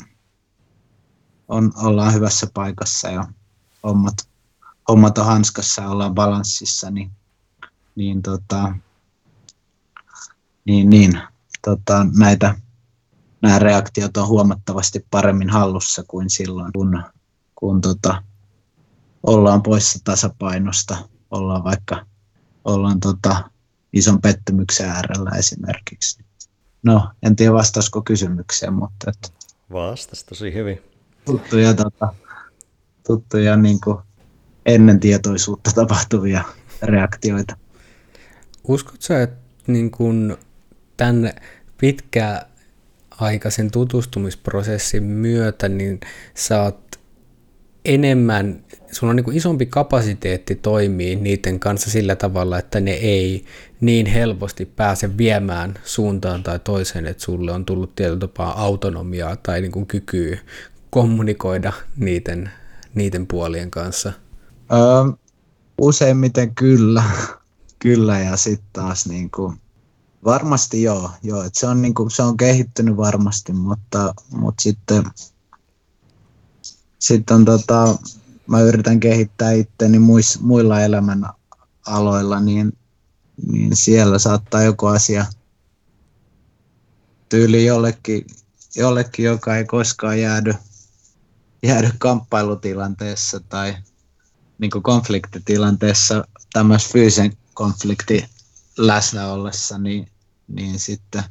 on, ollaan hyvässä paikassa ja hommat, hommat on hanskassa ja ollaan balanssissa, niin, niin, tota, niin, niin tota, näitä nämä reaktiot on huomattavasti paremmin hallussa kuin silloin, kun, kun tota, ollaan poissa tasapainosta, ollaan vaikka ollaan tota, ison pettymyksen äärellä esimerkiksi. No, en tiedä vastaisiko kysymykseen, mutta... Että Vastas tosi hyvin. Tuttuja, tota, tuttuja niin kuin ennen tietoisuutta tapahtuvia reaktioita. Uskotko että niin kuin tämän pitkäaikaisen tutustumisprosessin myötä niin saat enemmän, sulla on niin isompi kapasiteetti toimii niiden kanssa sillä tavalla, että ne ei niin helposti pääse viemään suuntaan tai toiseen, että sulle on tullut tietyllä tapaa autonomiaa tai niin kykyä kommunikoida niiden, niiden puolien kanssa? Öö, useimmiten kyllä, kyllä ja sitten taas niin kuin, varmasti joo, joo että se, on niin kuin, se on kehittynyt varmasti, mutta, mutta sitten sitten on tota, mä yritän kehittää itteni muis, muilla elämän aloilla, niin, niin siellä saattaa joku asia tyyli jollekin, jollekin joka ei koskaan jäädy, jäädy kamppailutilanteessa tai niin konfliktitilanteessa tämmöisen fyysisen konflikti läsnä ollessa, niin, niin sitten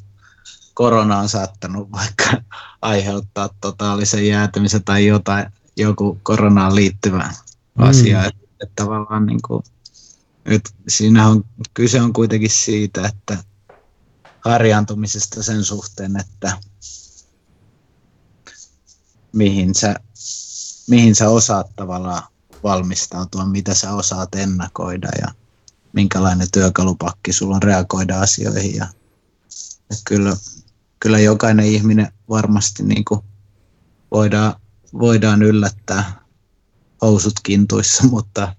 korona on saattanut vaikka aiheuttaa totaalisen jäätymisen tai jotain, joku koronaan liittyvä mm. asia. Että, että tavallaan niin kuin, että siinä on, kyse on kuitenkin siitä, että harjaantumisesta sen suhteen, että mihin sä, mihin sä osaat tavallaan valmistautua, mitä sä osaat ennakoida ja minkälainen työkalupakki sulla on reagoida asioihin. Ja, ja kyllä, kyllä jokainen ihminen varmasti niin kuin voidaan voidaan yllättää housut kintuissa, mutta,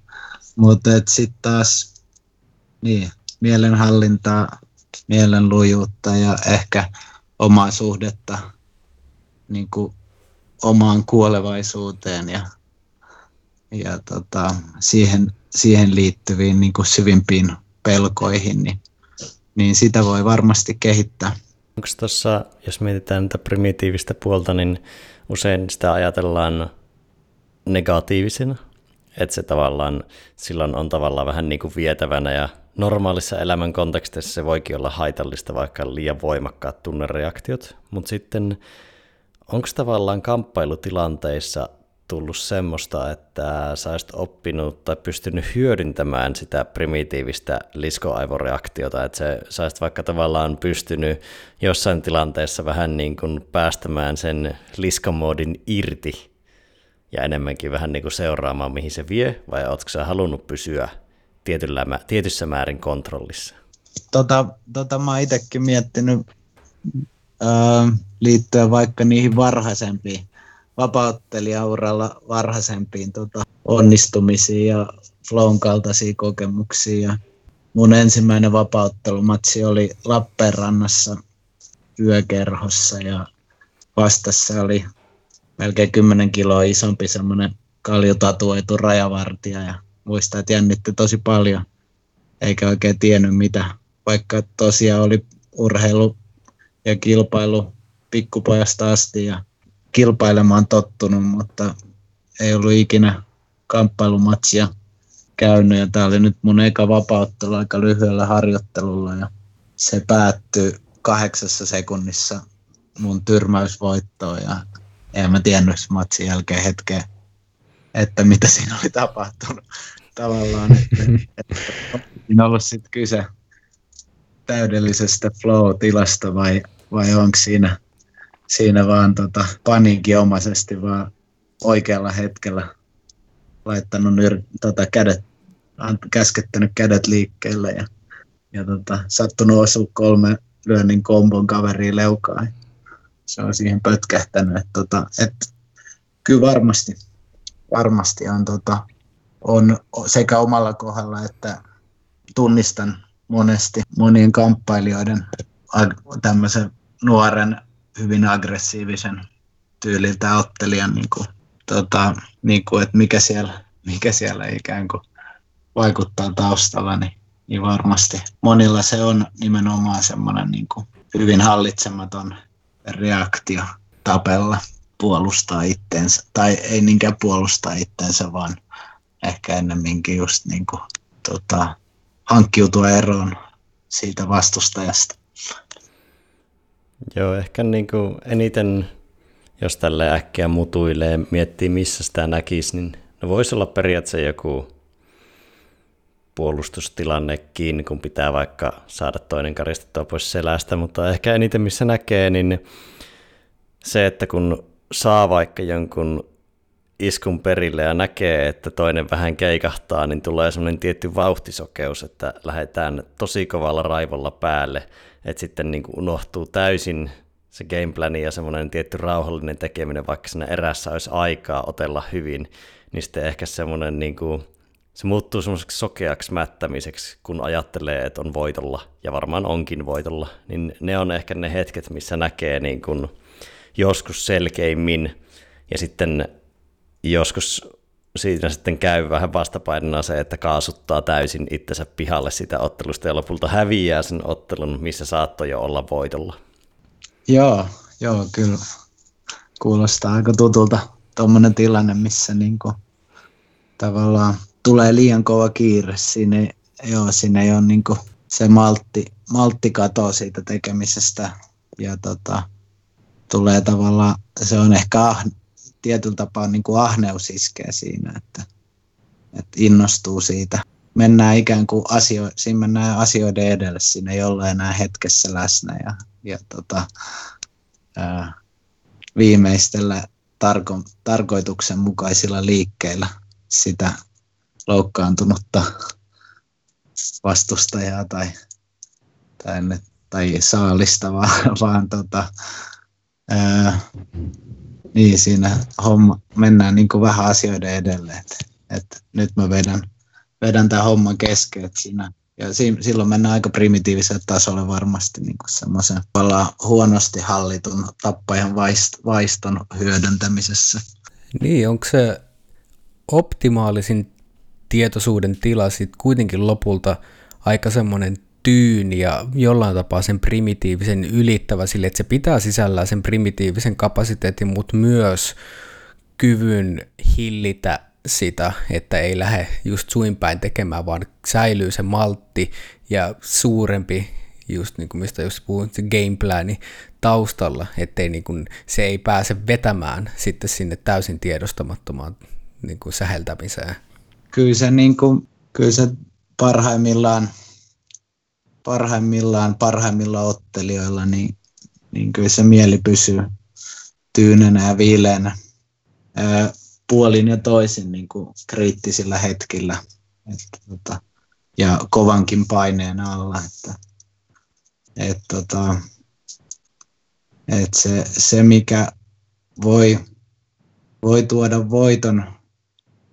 mutta sitten taas niin, mielenhallintaa, mielenlujuutta ja ehkä omaa suhdetta niin kuin omaan kuolevaisuuteen ja, ja tota, siihen, siihen liittyviin niin kuin syvimpiin pelkoihin, niin, niin sitä voi varmasti kehittää. Onko tuossa, jos mietitään tätä primitiivistä puolta, niin usein sitä ajatellaan negatiivisena, että se tavallaan silloin on tavallaan vähän niin kuin vietävänä ja normaalissa elämän kontekstissa se voikin olla haitallista, vaikka liian voimakkaat tunnereaktiot, mutta sitten onko tavallaan kamppailutilanteissa tullut semmoista, että sä olisit oppinut tai pystynyt hyödyntämään sitä primitiivistä liskoaivoreaktiota, että se, sä olisit vaikka tavallaan pystynyt jossain tilanteessa vähän niin kuin päästämään sen liskomoodin irti ja enemmänkin vähän niin kuin seuraamaan, mihin se vie, vai oletko sä halunnut pysyä tietyllä, tietyssä määrin kontrollissa? Tota, tota mä itsekin miettinyt ää, liittyen vaikka niihin varhaisempiin vapauttelijauralla varhaisempiin tota, onnistumisiin ja flown kaltaisiin kokemuksiin. Ja mun ensimmäinen vapauttelumatsi oli Lappeenrannassa yökerhossa ja vastassa oli melkein 10 kiloa isompi semmoinen kaljutatuoitu rajavartija ja muistaa, että jännitti tosi paljon eikä oikein tiennyt mitä, vaikka tosiaan oli urheilu ja kilpailu pikkupojasta asti ja kilpailemaan tottunut, mutta ei ollut ikinä kamppailumatsia käynyt. Ja tämä oli nyt mun eka vapauttelu aika lyhyellä harjoittelulla ja se päättyi kahdeksassa sekunnissa mun tyrmäysvoittoon ja en mä tiennyt matsin jälkeen hetkeä, että mitä siinä oli tapahtunut tavallaan, että, että ollut sitten kyse täydellisestä flow-tilasta vai, vai onko siinä siinä vaan tota, paniikinomaisesti vaan oikealla hetkellä laittanut nyr, tota, kädet, käskettänyt kädet liikkeelle ja, ja tota, sattunut osua kolme lyönnin kombon kaveriin leukaan. se on siihen pötkähtänyt. Et, tota, et, kyllä varmasti, varmasti on, tota, on sekä omalla kohdalla että tunnistan monesti monien kamppailijoiden tämmöisen nuoren, hyvin aggressiivisen tyyliltä ottelijan, niin kuin, tota, niin kuin, että mikä siellä, mikä siellä ikään kuin vaikuttaa taustalla, niin, niin varmasti monilla se on nimenomaan semmoinen niin kuin hyvin hallitsematon reaktio tapella, puolustaa itteensä, tai ei niinkään puolustaa itteensä, vaan ehkä ennemminkin just niin kuin, tota, hankkiutua eroon siitä vastustajasta. Joo, ehkä niin kuin eniten, jos tälle äkkiä mutuilee, miettii missä sitä näkisi, niin no voisi olla periaatteessa joku puolustustilanne kiinni, kun pitää vaikka saada toinen karistettua pois selästä, mutta ehkä eniten missä näkee, niin se, että kun saa vaikka jonkun iskun perille ja näkee, että toinen vähän keikahtaa, niin tulee semmoinen tietty vauhtisokeus, että lähdetään tosi kovalla raivolla päälle, että sitten niin kuin unohtuu täysin se gameplani ja semmoinen tietty rauhallinen tekeminen, vaikka siinä erässä olisi aikaa otella hyvin, niin sitten ehkä semmoinen niin kuin, se muuttuu semmoiseksi sokeaksi mättämiseksi, kun ajattelee, että on voitolla, ja varmaan onkin voitolla, niin ne on ehkä ne hetket, missä näkee niin kuin joskus selkeimmin, ja sitten joskus siinä sitten käy vähän vastapainona se, että kaasuttaa täysin itsensä pihalle sitä ottelusta ja lopulta häviää sen ottelun, missä saattoi jo olla voitolla. Joo, joo, kyllä. Kuulostaa aika tutulta tuommoinen tilanne, missä niinku tavallaan tulee liian kova kiire. Siinä, joo, siinä ei ole niinku se maltti, maltti katoaa siitä tekemisestä ja tota, tulee tavallaan, se on ehkä tietyllä tapaa niin kuin ahneus iskee siinä, että, että innostuu siitä. Mennään ikään kuin asio, siinä mennään asioiden edelle, siinä ei olla enää hetkessä läsnä ja, ja tota, ää, viimeistellä tarko, tarkoituksenmukaisilla liikkeillä sitä loukkaantunutta vastustajaa tai, tai, tai saalista, vaan, vaan tota, ää, niin, siinä homma, mennään niin kuin vähän asioiden edelleen. että että nyt mä vedän, vedän tämän homman kesken. Että siinä, ja si, silloin mennään aika primitiiviselle tasolle varmasti niin kuin semmoisen huonosti hallitun tappajan vaist, vaiston hyödyntämisessä. Niin, onko se optimaalisin tietoisuuden tila sitten kuitenkin lopulta aika semmoinen tyyni ja jollain tapaa sen primitiivisen ylittävä sille, että se pitää sisällään sen primitiivisen kapasiteetin, mutta myös kyvyn hillitä sitä, että ei lähde just suinpäin tekemään, vaan säilyy se maltti ja suurempi, just niin kuin mistä just puhuin, se gameplani taustalla, ettei niin kuin, se ei pääse vetämään sitten sinne täysin tiedostamattomaan niin kuin säheltämiseen. Kyllä se, niin kuin, kyllä se parhaimmillaan parhaimmillaan parhaimmilla ottelijoilla, niin, niin kyllä se mieli pysyy tyynenä ja viileänä ää, puolin ja toisin niin kuin kriittisillä hetkillä että, tota, ja kovankin paineen alla. Että, et, tota, et se, se, mikä voi, voi tuoda voiton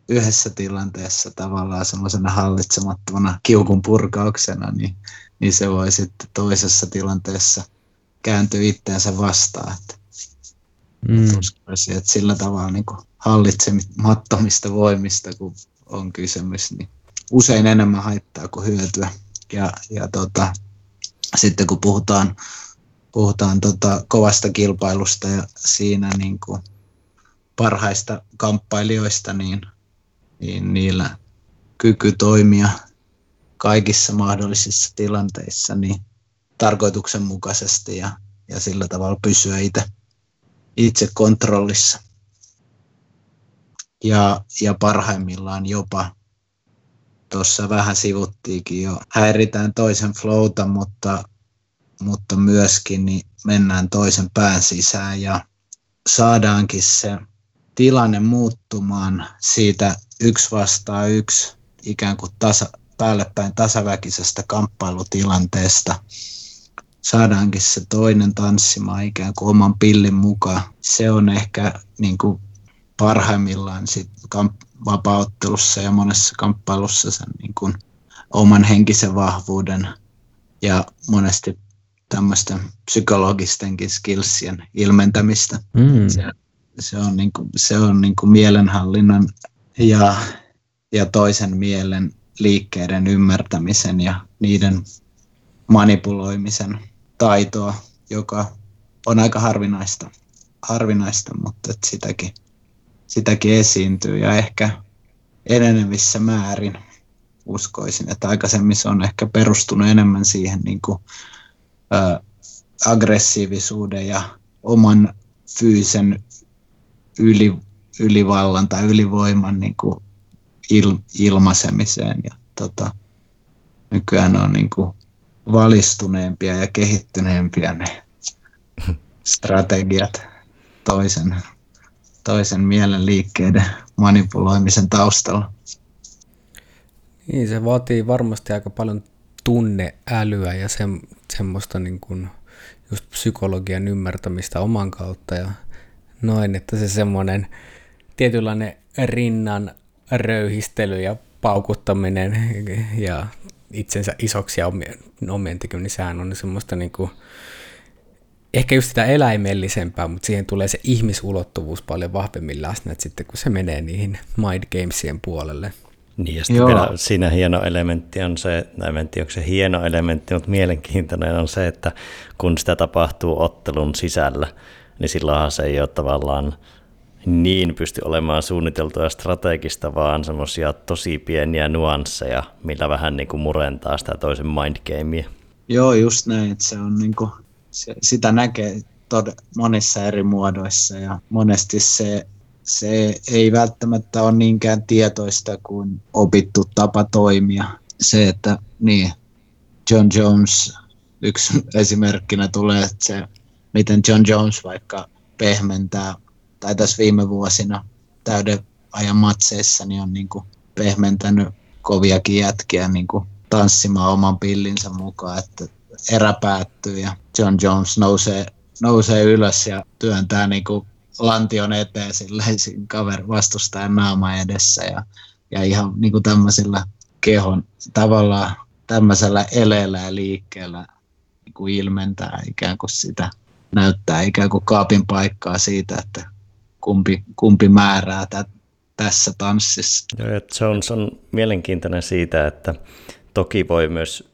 yhdessä tilanteessa tavallaan semmoisena hallitsemattomana kiukun purkauksena, niin niin se voi sitten toisessa tilanteessa kääntyä itseänsä vastaan. Että mm. että sillä tavalla niin hallitsemattomista voimista, kun on kysymys, niin usein enemmän haittaa kuin hyötyä. Ja, ja tota, sitten kun puhutaan, puhutaan tota kovasta kilpailusta ja siinä niin kuin parhaista kamppailijoista, niin, niin niillä kyky toimia kaikissa mahdollisissa tilanteissa niin tarkoituksenmukaisesti ja, ja sillä tavalla pysyä itse, itse kontrollissa. Ja, ja parhaimmillaan jopa, tuossa vähän sivuttiinkin jo, häiritään toisen flowta, mutta, mutta myöskin niin mennään toisen pään sisään ja saadaankin se tilanne muuttumaan siitä yksi vastaan yksi ikään kuin tasa, päällepäin tasaväkisestä kamppailutilanteesta saadaankin se toinen tanssimaan ikään kuin oman pillin mukaan. Se on ehkä niin kuin parhaimmillaan sit kamp- vapauttelussa ja monessa kamppailussa sen niin kuin oman henkisen vahvuuden ja monesti tämmöisten psykologistenkin skillsien ilmentämistä. Mm. Se, se on, niin kuin, se on niin kuin mielenhallinnan ja, ja toisen mielen liikkeiden ymmärtämisen ja niiden manipuloimisen taitoa, joka on aika harvinaista, harvinaista mutta että sitäkin, sitäkin esiintyy. Ja ehkä enenevissä määrin uskoisin, että aikaisemmin se on ehkä perustunut enemmän siihen niin kuin, ä, aggressiivisuuden ja oman fyysisen yli, ylivallan tai ylivoiman niin kuin il, ilmaisemiseen. Ja, tota, nykyään on niin kuin valistuneempia ja kehittyneempiä ne strategiat toisen, toisen mielen liikkeiden manipuloimisen taustalla. Niin, se vaatii varmasti aika paljon tunneälyä ja se, semmoista niin kuin just psykologian ymmärtämistä oman kautta ja noin, että se semmoinen tietynlainen rinnan röyhistely ja paukuttaminen ja itsensä isoksi ja omien, omien tekeminen, niin sehän on semmoista niin kuin, ehkä just sitä eläimellisempää, mutta siihen tulee se ihmisulottuvuus paljon vahvemmin läsnä, että sitten kun se menee niihin mind gamesien puolelle. Niin ja sitten vielä siinä hieno elementti on se, en tiedä onko se hieno elementti, mutta mielenkiintoinen on se, että kun sitä tapahtuu ottelun sisällä, niin silloinhan se ei ole tavallaan niin pysty olemaan suunniteltua strategista, vaan semmoisia tosi pieniä nuansseja, millä vähän niin kuin murentaa sitä toisen mindgamea. Joo, just näin, että se on niin kuin, se, sitä näkee tod, monissa eri muodoissa ja monesti se, se ei välttämättä ole niinkään tietoista kuin opittu tapa toimia. Se, että niin, John Jones yksi esimerkkinä tulee, että se, miten John Jones vaikka pehmentää tai tässä viime vuosina täyden ajan matseissa niin on niin kuin pehmentänyt koviakin jätkiä niin kuin tanssimaan oman pillinsä mukaan, että erä päättyy ja John Jones nousee, nousee ylös ja työntää niin kuin lantion eteen silleen kaveri vastustajan naama edessä ja, ja ihan niin kuin tämmöisillä kehon tavallaan tämmöisellä eleellä ja liikkeellä niin kuin ilmentää ikään kuin sitä, näyttää ikään kuin kaapin paikkaa siitä, että kumpi, kumpi määrää tä, tässä tanssissa. Jones on mielenkiintoinen siitä, että toki voi myös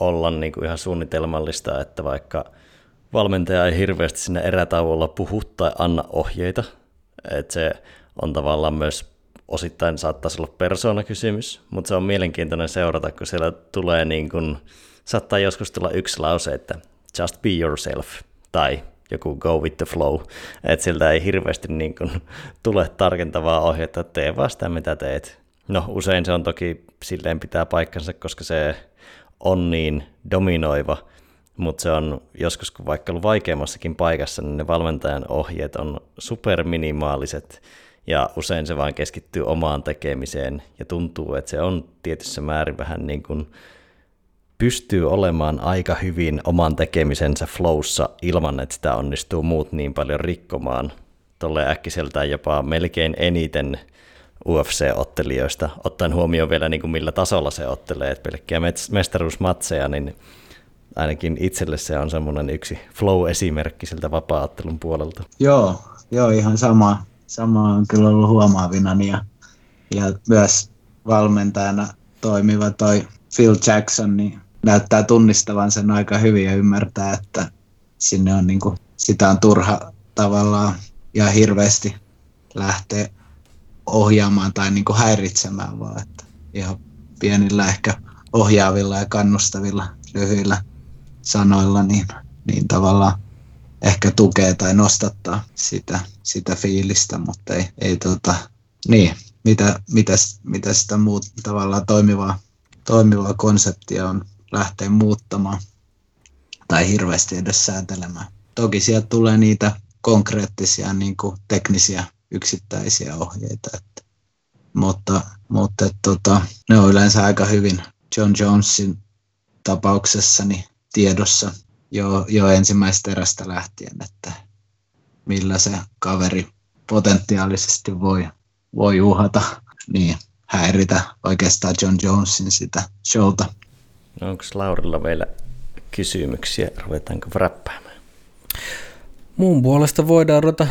olla niin kuin ihan suunnitelmallista, että vaikka valmentaja ei hirveästi sinne erätauolla puhu tai anna ohjeita, että se on tavallaan myös osittain saattaisi olla persoonakysymys, mutta se on mielenkiintoinen seurata, kun siellä tulee niin kuin, saattaa joskus tulla yksi lause, että just be yourself, tai joku go with the flow, että siltä ei hirveästi niin kuin tule tarkentavaa ohjetta, että tee vaan sitä mitä teet. No usein se on toki silleen pitää paikkansa, koska se on niin dominoiva, mutta se on joskus, kun vaikka ollut vaikeammassakin paikassa, niin ne valmentajan ohjeet on superminimaaliset, ja usein se vain keskittyy omaan tekemiseen, ja tuntuu, että se on tietyssä määrin vähän niin kuin pystyy olemaan aika hyvin oman tekemisensä flowssa ilman, että sitä onnistuu muut niin paljon rikkomaan. Tolle äkkiseltään jopa melkein eniten UFC-ottelijoista, ottaen huomioon vielä niin kuin millä tasolla se ottelee, että pelkkiä mestaruusmatseja, niin ainakin itselle se on semmoinen yksi flow-esimerkki siltä vapaa-ottelun puolelta. Joo, joo ihan sama, sama on kyllä ollut huomaavina ja, ja myös valmentajana toimiva toi Phil Jackson, niin näyttää tunnistavan sen aika hyvin ja ymmärtää, että sinne on niin kuin, sitä on turha tavallaan ja hirveästi lähteä ohjaamaan tai niin kuin häiritsemään, vaan että ihan pienillä ehkä ohjaavilla ja kannustavilla lyhyillä sanoilla niin, niin tavallaan ehkä tukee tai nostattaa sitä, sitä fiilistä, mutta ei, ei tota, niin, mitä, mitä, mitä sitä muut tavallaan toimivaa, toimivaa konseptia on lähteä muuttamaan tai hirveästi edes säätelemään. Toki sieltä tulee niitä konkreettisia niin kuin teknisiä yksittäisiä ohjeita, että, mutta, mutta että, tota, ne on yleensä aika hyvin John Jonesin tapauksessa niin tiedossa jo, jo ensimmäistä erästä lähtien, että millä se kaveri potentiaalisesti voi, voi uhata, niin häiritä oikeastaan John Jonesin sitä showta. No onko Laurilla vielä kysymyksiä? Ruvetaanko räppäämään? Mun puolesta voidaan ruveta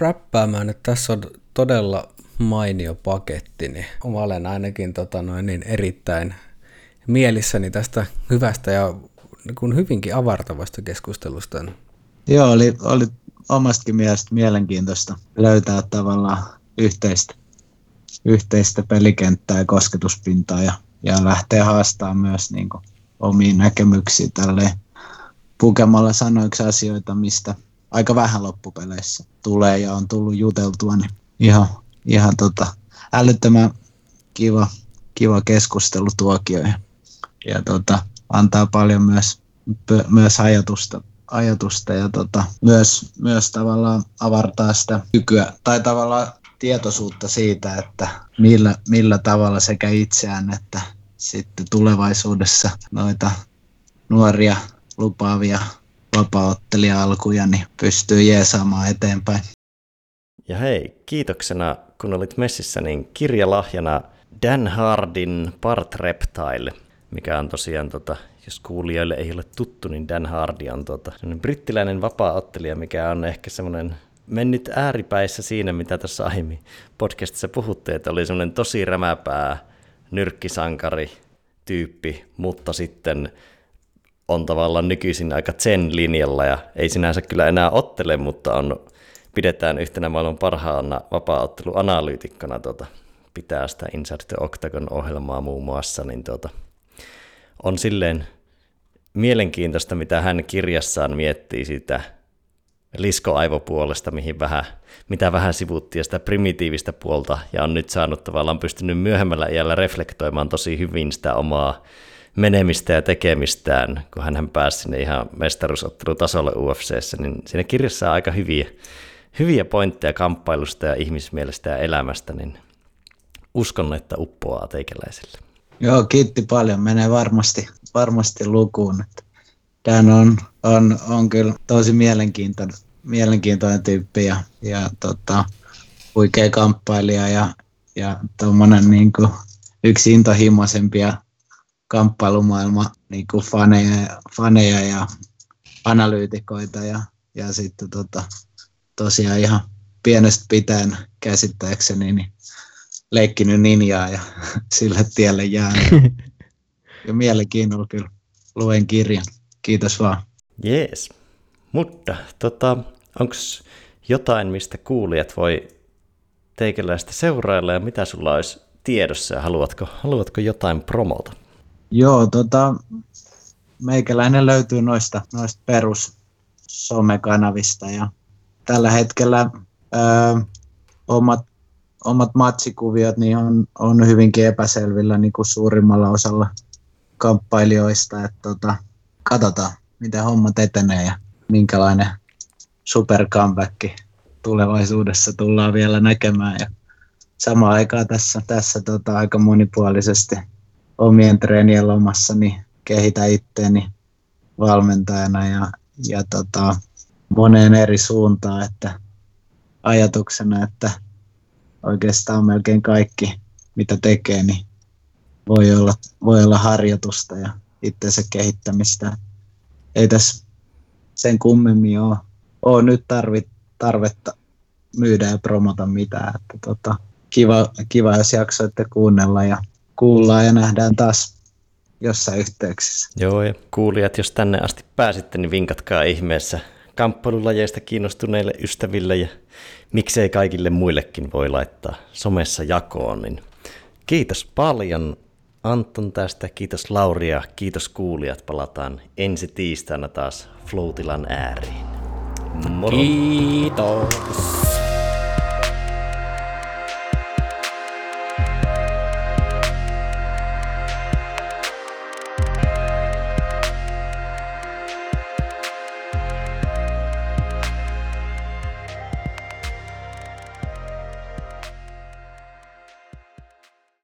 räppäämään, että tässä on todella mainio paketti, niin olen ainakin tota noin, niin erittäin mielissäni tästä hyvästä ja kun hyvinkin avartavasta keskustelusta. Joo, oli, oli omastakin mielestä mielenkiintoista löytää tavallaan yhteistä, yhteistä pelikenttää ja kosketuspintaa ja, ja lähteä haastamaan myös niin kuin, omiin näkemyksiin tälleen pukemalla sanoiksi asioita, mistä aika vähän loppupeleissä tulee ja on tullut juteltua, niin ihan, ihan tota, älyttömän kiva, kiva keskustelutuokio ja, ja tota, antaa paljon myös, myös ajatusta, ajatusta ja tota, myös, myös tavallaan avartaa sitä kykyä tai tavallaan tietoisuutta siitä, että millä, millä tavalla sekä itseään että sitten tulevaisuudessa noita nuoria lupaavia vapaaottelija-alkuja niin pystyy jeesaamaan eteenpäin. Ja hei, kiitoksena kun olit messissä, niin kirjalahjana Dan Hardin Part Reptile, mikä on tosiaan, tota, jos kuulijoille ei ole tuttu, niin Dan Hardy on tota, brittiläinen vapaaottelija, mikä on ehkä semmoinen mennyt ääripäissä siinä, mitä tässä aiemmin podcastissa puhutte, että oli semmoinen tosi rämäpää nyrkkisankari tyyppi, mutta sitten on tavallaan nykyisin aika zen linjalla ja ei sinänsä kyllä enää ottele, mutta on, pidetään yhtenä maailman parhaana vapaa-otteluanalyytikkona tuota, pitää sitä Inside the Octagon ohjelmaa muun muassa, niin tuota, on silleen mielenkiintoista, mitä hän kirjassaan miettii sitä liskoaivopuolesta, mihin vähän, mitä vähän sivuttiin, sitä primitiivistä puolta, ja on nyt saanut tavallaan pystynyt myöhemmällä iällä reflektoimaan tosi hyvin sitä omaa menemistä ja tekemistään, kun hän pääsi sinne ihan mestaruusottelutasolle UFCssä, niin siinä kirjassa on aika hyviä, hyviä pointteja kamppailusta ja ihmismielestä ja elämästä, niin uskon, että uppoaa teikäläisille. Joo, kiitti paljon. Menee varmasti, varmasti lukuun. Dan on, on, on kyllä tosi mielenkiintoinen, mielenkiintoinen tyyppi ja, ja tota, huikea kamppailija ja, ja niin kuin, yksi intohimoisempia kamppailumaailma niin kuin faneja, faneja ja analyytikoita ja, ja sitten tota, tosiaan ihan pienestä pitäen käsittääkseni niin leikkinyt ninjaa ja sille tielle jäänyt. ja mielenkiinnolla kyllä luen kirjan. Kiitos vaan. Jees. Mutta tota, onko jotain, mistä kuulijat voi teikäläistä seurailla ja mitä sulla olisi tiedossa ja haluatko, haluatko jotain promota? Joo, tota, meikäläinen löytyy noista, noista perus somekanavista ja tällä hetkellä ö, omat, omat matsikuviot niin on, on hyvinkin epäselvillä niin kuin suurimmalla osalla kamppailijoista. Että tota, katsotaan, miten hommat etenee ja minkälainen super comeback tulevaisuudessa tullaan vielä näkemään. Ja samaan aikaan tässä, tässä tota, aika monipuolisesti omien treenien lomassa niin kehitä itteeni valmentajana ja, ja tota, moneen eri suuntaan, että ajatuksena, että oikeastaan melkein kaikki, mitä tekee, niin voi olla, voi olla harjoitusta ja itsensä kehittämistä. Ei tässä sen kummemmin ole, ole nyt tarvit, tarvetta myydä ja promota mitään. Että tota, kiva, kiva, jos jaksoitte kuunnella ja kuullaan ja nähdään taas jossain yhteyksissä. Joo, ja kuulijat, jos tänne asti pääsitte, niin vinkatkaa ihmeessä kamppailulajeista kiinnostuneille ystäville ja miksei kaikille muillekin voi laittaa somessa jakoon. Niin kiitos paljon Anton tästä, kiitos Lauria, kiitos kuulijat. Palataan ensi tiistaina taas Floatilan ääriin. Moro. Kiitos.